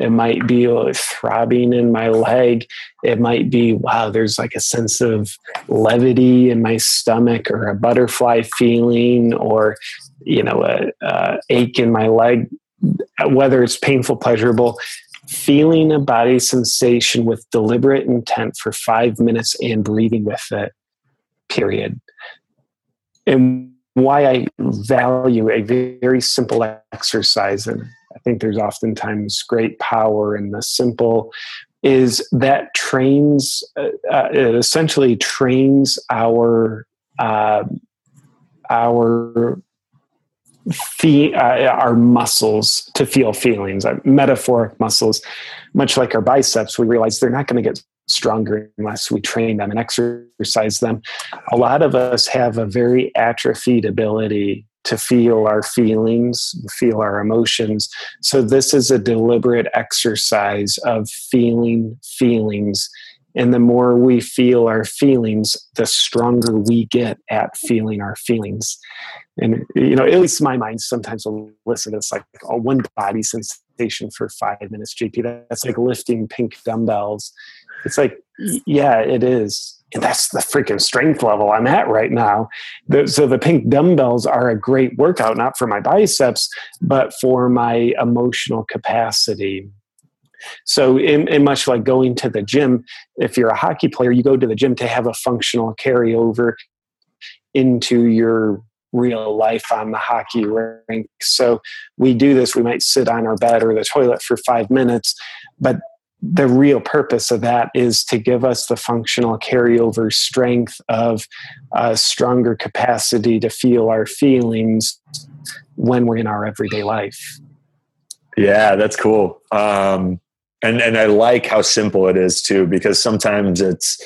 it might be throbbing in my leg. It might be, wow, there's like a sense of levity in my stomach or a butterfly feeling or, you know, a, a ache in my leg, whether it's painful, pleasurable. Feeling a body sensation with deliberate intent for five minutes and breathing with it, period. And why I value a very simple exercise and I think there's oftentimes great power in the simple is that trains uh, uh, it essentially trains our uh, our the, uh, our muscles to feel feelings uh, metaphoric muscles much like our biceps we realize they're not going to get stronger unless we train them and exercise them a lot of us have a very atrophied ability to feel our feelings, feel our emotions. So, this is a deliberate exercise of feeling feelings And the more we feel our feelings, the stronger we get at feeling our feelings. And, you know, at least my mind, sometimes I'll listen to this like a one body sensation for five minutes, JP. That's like lifting pink dumbbells. It's like, yeah, it is. And that's the freaking strength level I'm at right now. So the pink dumbbells are a great workout, not for my biceps, but for my emotional capacity. So, in, in, much like going to the gym, if you're a hockey player, you go to the gym to have a functional carryover into your real life on the hockey rink. So, we do this. We might sit on our bed or the toilet for five minutes, but the real purpose of that is to give us the functional carryover strength of a stronger capacity to feel our feelings when we're in our everyday life. Yeah, that's cool. Um, and and I like how simple it is too, because sometimes it's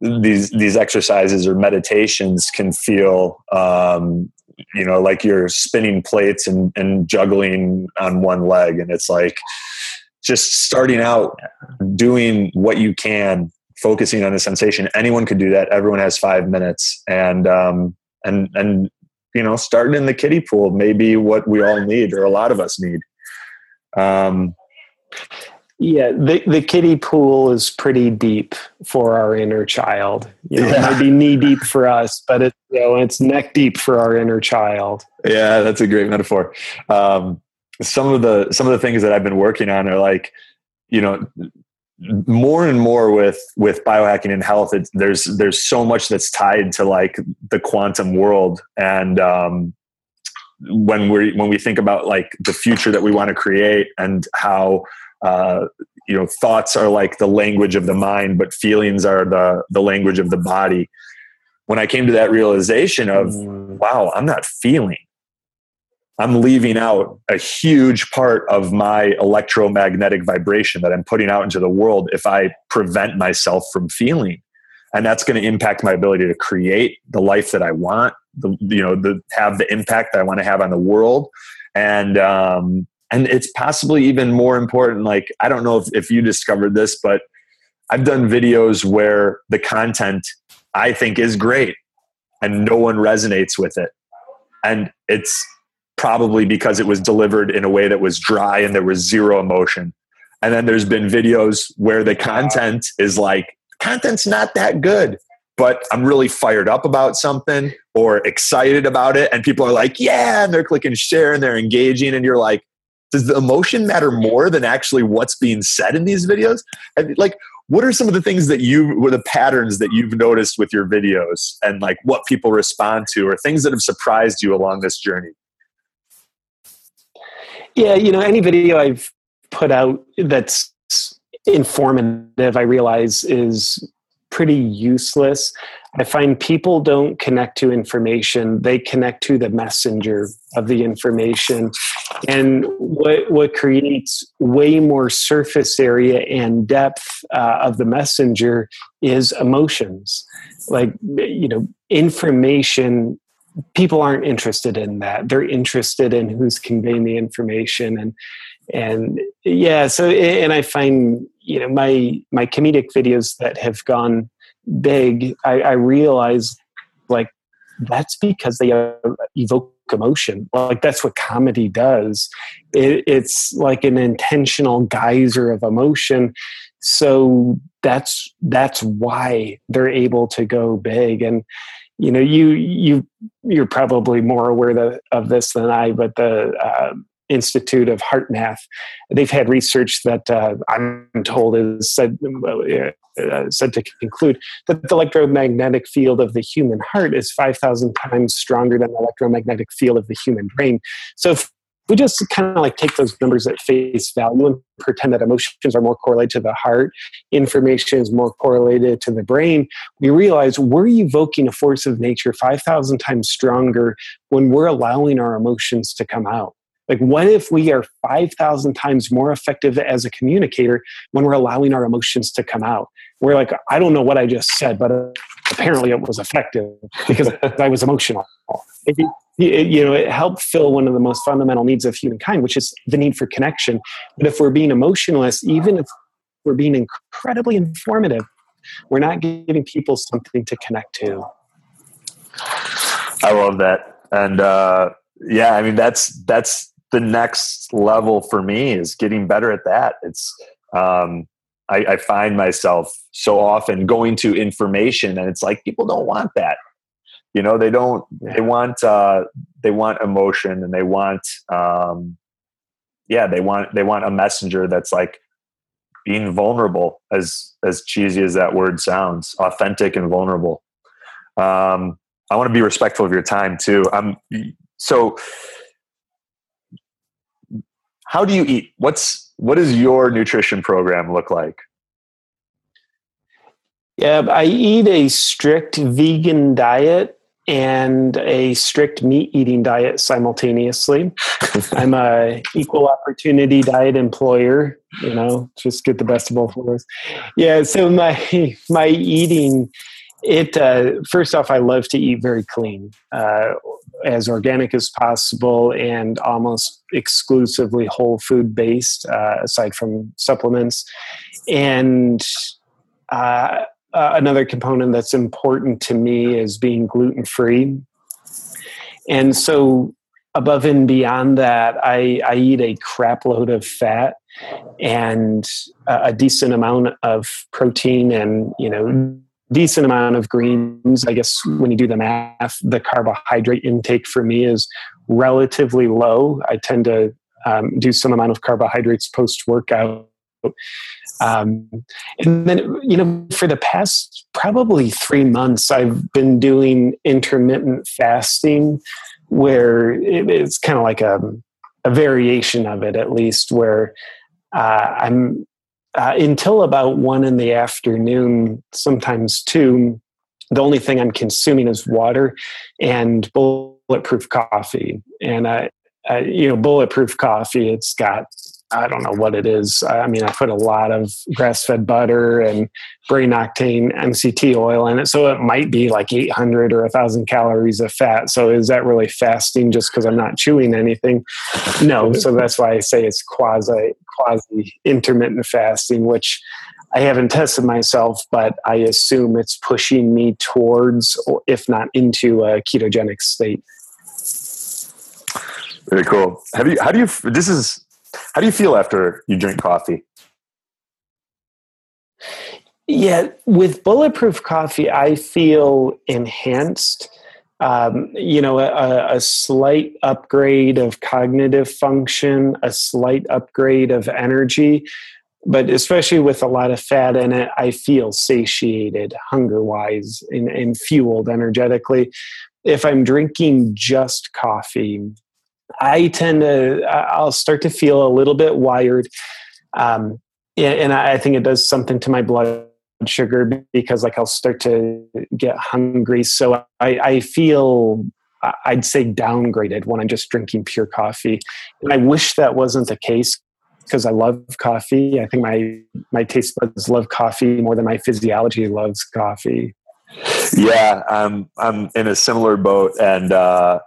these these exercises or meditations can feel um, you know like you're spinning plates and, and juggling on one leg, and it's like just starting out doing what you can focusing on the sensation. Anyone could do that. Everyone has five minutes. And um and and you know starting in the kiddie pool may be what we all need or a lot of us need. Um yeah the, the kiddie pool is pretty deep for our inner child you know yeah. maybe knee deep for us but it's you know it's neck deep for our inner child yeah that's a great metaphor um some of the some of the things that I've been working on are like, you know, more and more with with biohacking and health. there's there's so much that's tied to like the quantum world, and um, when we when we think about like the future that we want to create and how uh, you know thoughts are like the language of the mind, but feelings are the the language of the body. When I came to that realization of mm. wow, I'm not feeling I'm leaving out a huge part of my electromagnetic vibration that I'm putting out into the world if I prevent myself from feeling. And that's going to impact my ability to create the life that I want, the, you know, the, have the impact that I want to have on the world. And, um, and it's possibly even more important. Like, I don't know if, if you discovered this, but I've done videos where the content I think is great and no one resonates with it. And it's probably because it was delivered in a way that was dry and there was zero emotion. And then there's been videos where the content is like, content's not that good, but I'm really fired up about something or excited about it. And people are like, yeah, and they're clicking share and they're engaging. And you're like, does the emotion matter more than actually what's being said in these videos? And like, what are some of the things that you were the patterns that you've noticed with your videos and like what people respond to or things that have surprised you along this journey? Yeah, you know, any video I've put out that's informative, I realize is pretty useless. I find people don't connect to information, they connect to the messenger of the information. And what, what creates way more surface area and depth uh, of the messenger is emotions. Like, you know, information people aren't interested in that they're interested in who's conveying the information and and yeah so and i find you know my my comedic videos that have gone big i, I realize like that's because they evoke emotion. Like that's what comedy does. It, it's like an intentional geyser of emotion. So that's that's why they're able to go big. And you know you you you're probably more aware of this than I, but the uh, Institute of HeartMath they've had research that uh, I'm told is said uh, said to conclude that the electromagnetic field of the human heart is 5,000 times stronger than the electromagnetic field of the human brain. So if we just kind of like take those numbers at face value and pretend that emotions are more correlated to the heart, information is more correlated to the brain, we realize we're evoking a force of nature 5,000 times stronger when we're allowing our emotions to come out. Like, what if we are 5,000 times more effective as a communicator when we're allowing our emotions to come out? We're like, I don't know what I just said, but apparently it was effective because I was emotional. It, it, you know, it helped fill one of the most fundamental needs of humankind, which is the need for connection. But if we're being emotionless, even if we're being incredibly informative. We're not giving people something to connect to. I love that, and uh, yeah, I mean that's that's the next level for me is getting better at that. It's um, I, I find myself so often going to information, and it's like people don't want that. You know, they don't. They want uh, they want emotion, and they want um, yeah, they want they want a messenger that's like being vulnerable, as as cheesy as that word sounds, authentic and vulnerable. Um, I want to be respectful of your time too. I'm so. How do you eat? What's what does your nutrition program look like? Yeah, I eat a strict vegan diet and a strict meat eating diet simultaneously. I'm a equal opportunity diet employer, you know, just get the best of both worlds. Yeah, so my my eating it uh, first off, I love to eat very clean, uh, as organic as possible, and almost exclusively whole food based, uh, aside from supplements. And uh, uh, another component that's important to me is being gluten free. And so, above and beyond that, I, I eat a crap load of fat and a decent amount of protein and, you know, decent amount of greens. I guess when you do the math, the carbohydrate intake for me is relatively low. I tend to um, do some amount of carbohydrates post workout um, and then, you know, for the past probably three months, I've been doing intermittent fasting where it, it's kind of like a, a variation of it, at least, where uh, I'm uh, until about one in the afternoon, sometimes two. The only thing I'm consuming is water and bulletproof coffee. And I, uh, you know, bulletproof coffee, it's got I don't know what it is. I mean, I put a lot of grass fed butter and brain octane MCT oil in it. So it might be like 800 or 1,000 calories of fat. So is that really fasting just because I'm not chewing anything? No. So that's why I say it's quasi, quasi intermittent fasting, which I haven't tested myself, but I assume it's pushing me towards, if not into a ketogenic state. Very cool. Have you, how do you, this is, how do you feel after you drink coffee? Yeah, with bulletproof coffee, I feel enhanced. Um, you know, a, a, slight upgrade of cognitive function, a slight upgrade of energy, but especially with a lot of fat in it, I feel satiated, hunger wise, and, and fueled energetically. If I'm drinking just coffee, I tend to I'll start to feel a little bit wired, um, and I think it does something to my blood sugar because like I'll start to get hungry. So I, I feel I'd say downgraded when I'm just drinking pure coffee, and I wish that wasn't the case because I love coffee. I think my my taste buds love coffee more than my physiology loves coffee. Yeah, I'm I'm in a similar boat, and uh,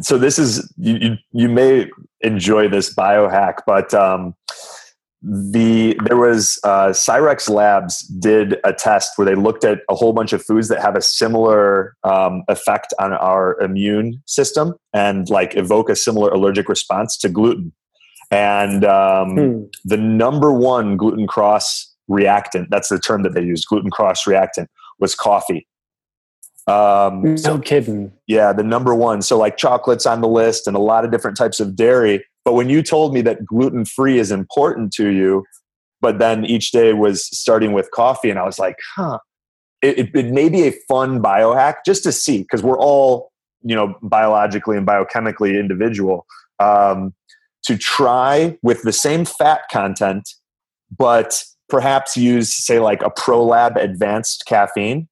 so this is you, you, you may enjoy this biohack, but um, the there was uh, Cyrex Labs did a test where they looked at a whole bunch of foods that have a similar um, effect on our immune system and like evoke a similar allergic response to gluten. And um, hmm. the number one gluten cross reactant, that's the term that they used, gluten cross reactant, was coffee. Um, no so, kidding. Yeah, the number one. So like chocolates on the list and a lot of different types of dairy. But when you told me that gluten free is important to you, but then each day was starting with coffee, and I was like, huh. It, it, it may be a fun biohack just to see because we're all you know biologically and biochemically individual. Um, to try with the same fat content, but perhaps use say like a ProLab advanced caffeine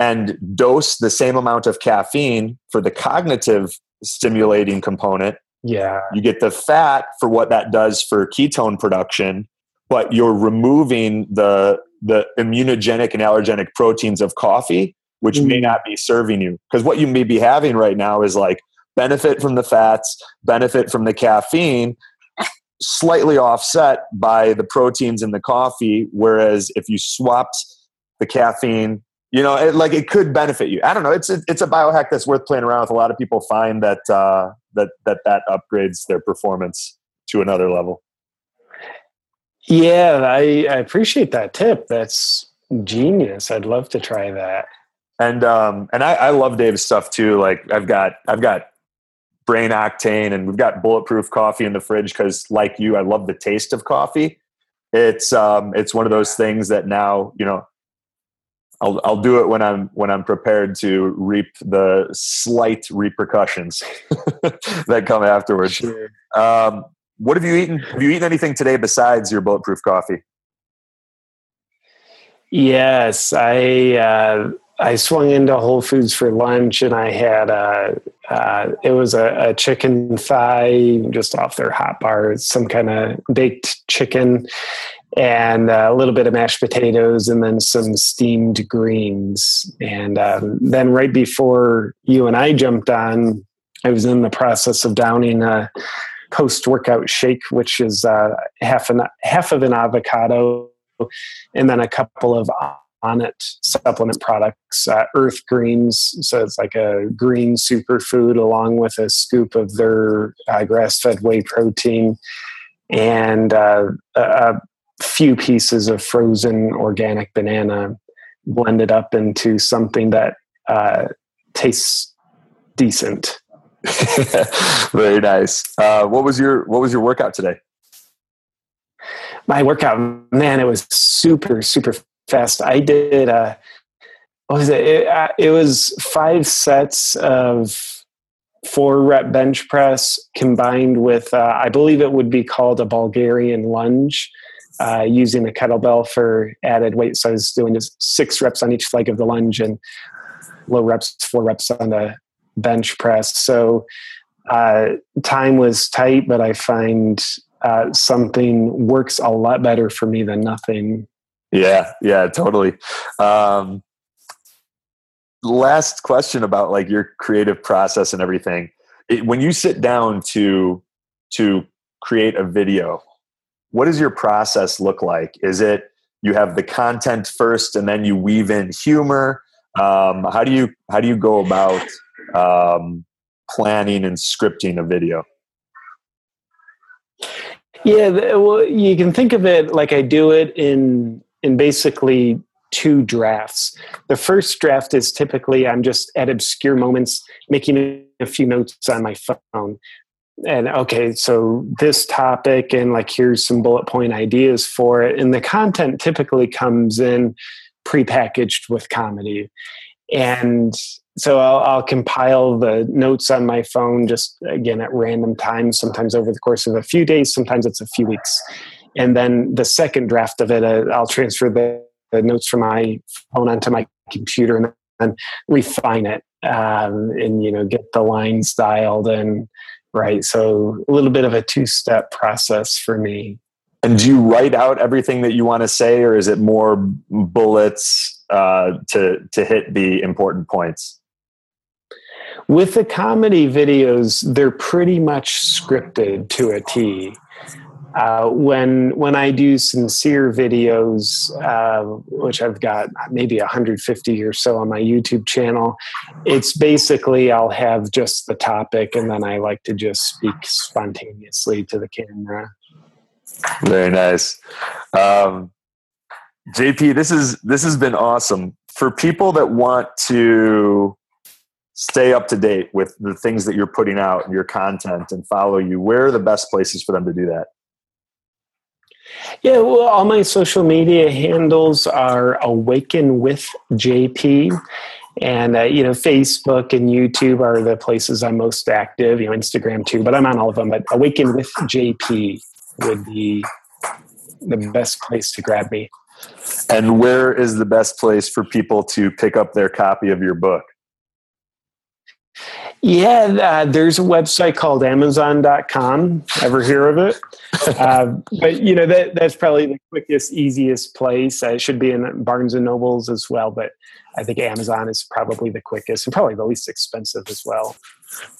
and dose the same amount of caffeine for the cognitive stimulating component. Yeah. You get the fat for what that does for ketone production, but you're removing the the immunogenic and allergenic proteins of coffee, which mm. may not be serving you. Because what you may be having right now is like benefit from the fats, benefit from the caffeine, slightly offset by the proteins in the coffee. Whereas if you swapped the caffeine, you know, it, like it could benefit you. I don't know. It's a, it's a biohack that's worth playing around with. A lot of people find that uh, that that that upgrades their performance to another level. Yeah, I, I appreciate that tip. That's genius. I'd love to try that. And um, and I, I love Dave's stuff too. Like I've got I've got brain octane and we've got bulletproof coffee in the fridge because like you, I love the taste of coffee. It's um, it's one of those things that now you know I'll I'll do it when I'm when I'm prepared to reap the slight repercussions that come afterwards. Sure. Um, what have you eaten? Have you eaten anything today besides your bulletproof coffee? Yes, I uh, I swung into Whole Foods for lunch, and I had a uh, it was a, a, chicken thigh just off their hot bar, some kind of baked chicken, and a little bit of mashed potatoes, and then some steamed greens. And um, then right before you and I jumped on, I was in the process of downing a post workout shake, which is uh, half an half of an avocado, and then a couple of Onnit supplement products, uh, Earth Greens. So it's like a green superfood along with a scoop of their uh, grass fed whey protein and uh, a, few pieces of frozen organic banana blended up into something that uh, tastes decent. Very nice. Uh, what was your What was your workout today? My workout, man, it was super super fast. I did. Uh, what was it? It, uh, it was five sets of four rep bench press combined with, uh, I believe it would be called a Bulgarian lunge. Uh, using a kettlebell for added weight. So I was doing just six reps on each leg of the lunge and low reps, four reps on the bench press. So uh, time was tight, but I find uh, something works a lot better for me than nothing. Yeah, yeah, totally. Um, last question about like your creative process and everything. It, when you sit down to to create a video, what does your process look like? Is it you have the content first and then you weave in humor? Um, how do you how do you go about um, planning and scripting a video? Yeah, well, you can think of it like I do it in in basically two drafts. The first draft is typically I'm just at obscure moments making a few notes on my phone. And okay, so this topic, and like here's some bullet point ideas for it. And the content typically comes in prepackaged with comedy. And so I'll, I'll, compile the notes on my phone just again at random times, sometimes over the course of a few days, sometimes it's a few weeks and then the second draft of it, uh, I'll transfer the, the, notes from my phone onto my computer and then refine it um, and you know get the lines dialed and right. So a little bit of a two step process for me. And do you write out everything that you want to say, or is it more bullets uh, to to hit the important points? With the comedy videos, they're pretty much scripted to a T. Uh, when when I do sincere videos, uh, which I've got maybe 150 or so on my YouTube channel, it's basically I'll have just the topic and then I like to just speak spontaneously to the camera. Very nice, um, JP. This is this has been awesome for people that want to stay up to date with the things that you're putting out and your content and follow you. Where are the best places for them to do that? Yeah, well, all my social media handles are Awaken with JP. And, uh, you know, Facebook and YouTube are the places I'm most active, you know, Instagram too, but I'm on all of them. But Awaken with JP would be the best place to grab me. And where is the best place for people to pick up their copy of your book? Yeah, uh, there's a website called Amazon.com. Ever hear of it? uh, but you know that that's probably the quickest, easiest place. Uh, it should be in Barnes and Nobles as well, but I think Amazon is probably the quickest and probably the least expensive as well.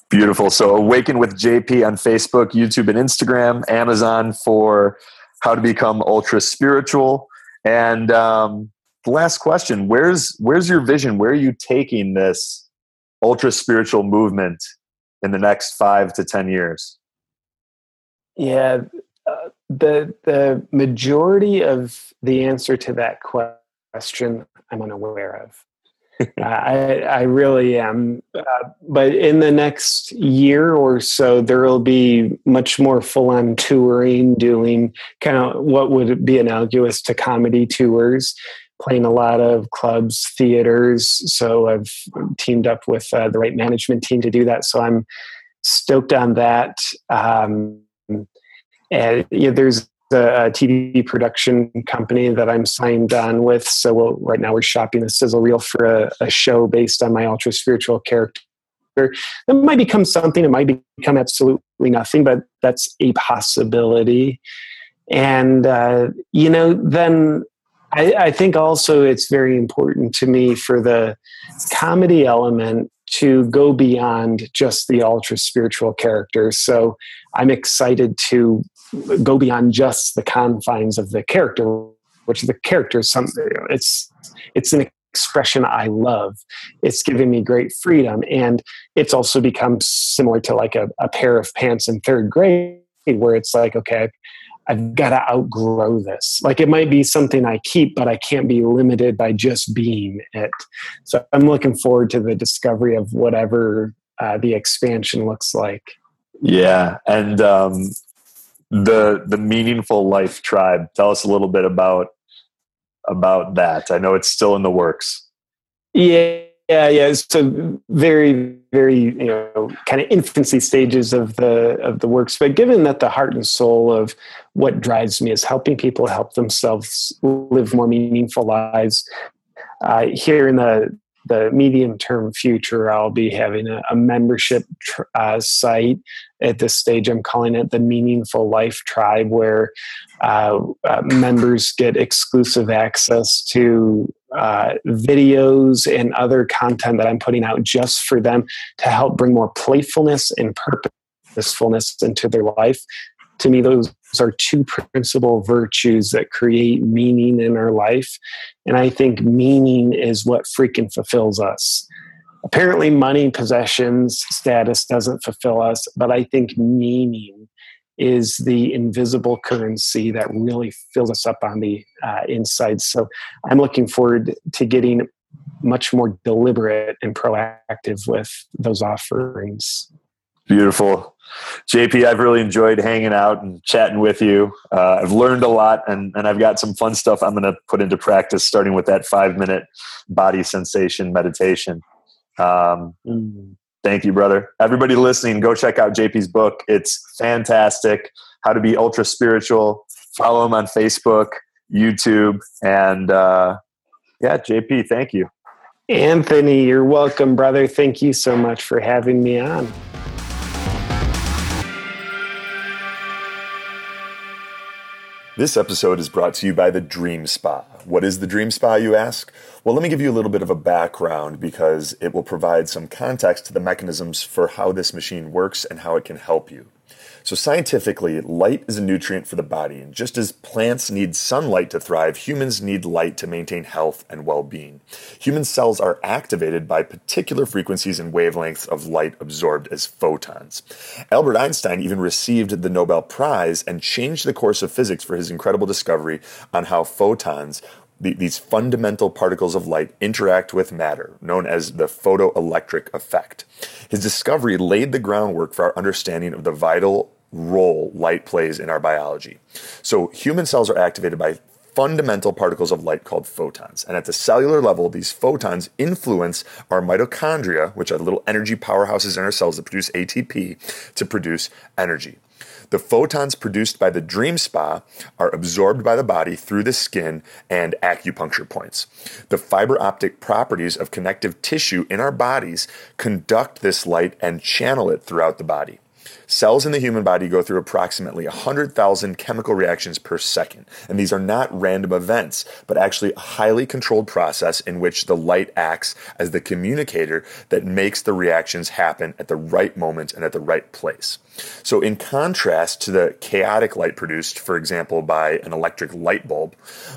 Beautiful. So, Awaken with JP on Facebook, YouTube, and Instagram, Amazon for how to become ultra spiritual. And um, the last question: Where's where's your vision? Where are you taking this ultra spiritual movement in the next five to ten years? Yeah, uh, the the majority of the answer to that question I'm unaware of. I, I really am. Uh, but in the next year or so, there will be much more full on touring, doing kind of what would be analogous to comedy tours, playing a lot of clubs, theaters. So I've teamed up with uh, the right management team to do that. So I'm stoked on that. Um, and there's a TV production company that I'm signed on with. So we'll, right now we're shopping the sizzle reel for a, a show based on my ultra spiritual character. It might become something. It might become absolutely nothing, but that's a possibility. And uh, you know, then I, I think also it's very important to me for the comedy element to go beyond just the ultra spiritual characters. So I'm excited to go beyond just the confines of the character, which the character is something. It's it's an expression I love. It's giving me great freedom, and it's also become similar to like a, a pair of pants in third grade, where it's like, okay, I've got to outgrow this. Like it might be something I keep, but I can't be limited by just being it. So I'm looking forward to the discovery of whatever uh, the expansion looks like. Yeah, and um, the the meaningful life tribe. Tell us a little bit about about that. I know it's still in the works. Yeah, yeah, yeah. So very, very, you know, kind of infancy stages of the of the works. But given that the heart and soul of what drives me is helping people help themselves live more meaningful lives, uh, here in the the medium term future, I'll be having a, a membership tr- uh, site. At this stage, I'm calling it the Meaningful Life Tribe, where uh, uh, members get exclusive access to uh, videos and other content that I'm putting out just for them to help bring more playfulness and purposefulness into their life. To me, those are two principal virtues that create meaning in our life. And I think meaning is what freaking fulfills us. Apparently, money, possessions, status doesn't fulfill us, but I think meaning is the invisible currency that really fills us up on the uh, inside. So I'm looking forward to getting much more deliberate and proactive with those offerings. Beautiful. JP, I've really enjoyed hanging out and chatting with you. Uh, I've learned a lot and, and I've got some fun stuff I'm going to put into practice, starting with that five minute body sensation meditation. Um, mm. Thank you, brother. Everybody listening, go check out JP's book. It's fantastic. How to be ultra spiritual. Follow him on Facebook, YouTube, and uh, yeah, JP, thank you. Anthony, you're welcome, brother. Thank you so much for having me on. This episode is brought to you by the Dream Spa. What is the Dream Spa, you ask? Well, let me give you a little bit of a background because it will provide some context to the mechanisms for how this machine works and how it can help you. So, scientifically, light is a nutrient for the body, and just as plants need sunlight to thrive, humans need light to maintain health and well being. Human cells are activated by particular frequencies and wavelengths of light absorbed as photons. Albert Einstein even received the Nobel Prize and changed the course of physics for his incredible discovery on how photons these fundamental particles of light interact with matter, known as the photoelectric effect. His discovery laid the groundwork for our understanding of the vital role light plays in our biology. So, human cells are activated by fundamental particles of light called photons. And at the cellular level, these photons influence our mitochondria, which are the little energy powerhouses in our cells that produce ATP, to produce energy. The photons produced by the dream spa are absorbed by the body through the skin and acupuncture points. The fiber optic properties of connective tissue in our bodies conduct this light and channel it throughout the body. Cells in the human body go through approximately 100,000 chemical reactions per second, and these are not random events, but actually a highly controlled process in which the light acts as the communicator that makes the reactions happen at the right moment and at the right place. So, in contrast to the chaotic light produced, for example, by an electric light bulb,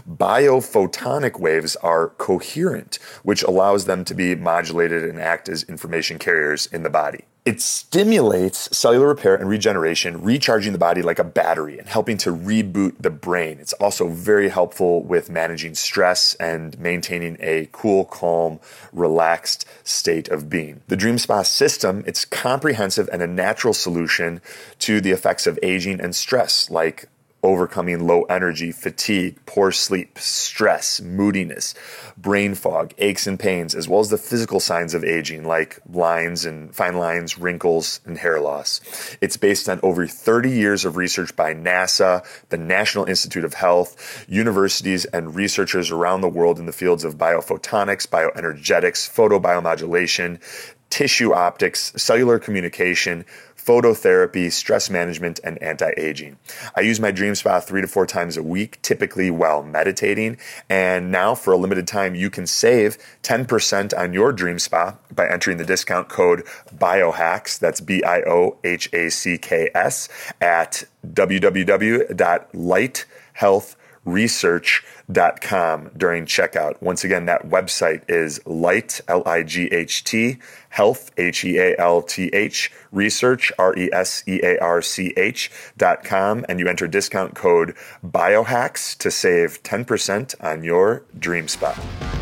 biophotonic waves are coherent, which allows them to be modulated and act as information carriers in the body. It stimulates cellular repair and regeneration, recharging the body like a battery and helping to reboot the brain. It's also very helpful with managing stress and maintaining a cool, calm, relaxed state of being. The Dream Spa system, it's comprehensive and a natural solution to the effects of aging and stress like overcoming low energy, fatigue, poor sleep, stress, moodiness, brain fog, aches and pains, as well as the physical signs of aging like lines and fine lines, wrinkles, and hair loss. It's based on over 30 years of research by NASA, the National Institute of Health, universities, and researchers around the world in the fields of biophotonics, bioenergetics, photobiomodulation, tissue optics, cellular communication, phototherapy, stress management, and anti aging. I use my Dream Spa three to four times a week, typically while meditating. And now, for a limited time, you can save 10% on your Dream Spa by entering the discount code BIOHACKS, that's B I O H A C K S, at www.lighthealth.com research.com during checkout. Once again, that website is light, L I G H T, health, H E A L T H, research, R E S E A R C H dot com, and you enter discount code biohacks to save 10% on your dream spa.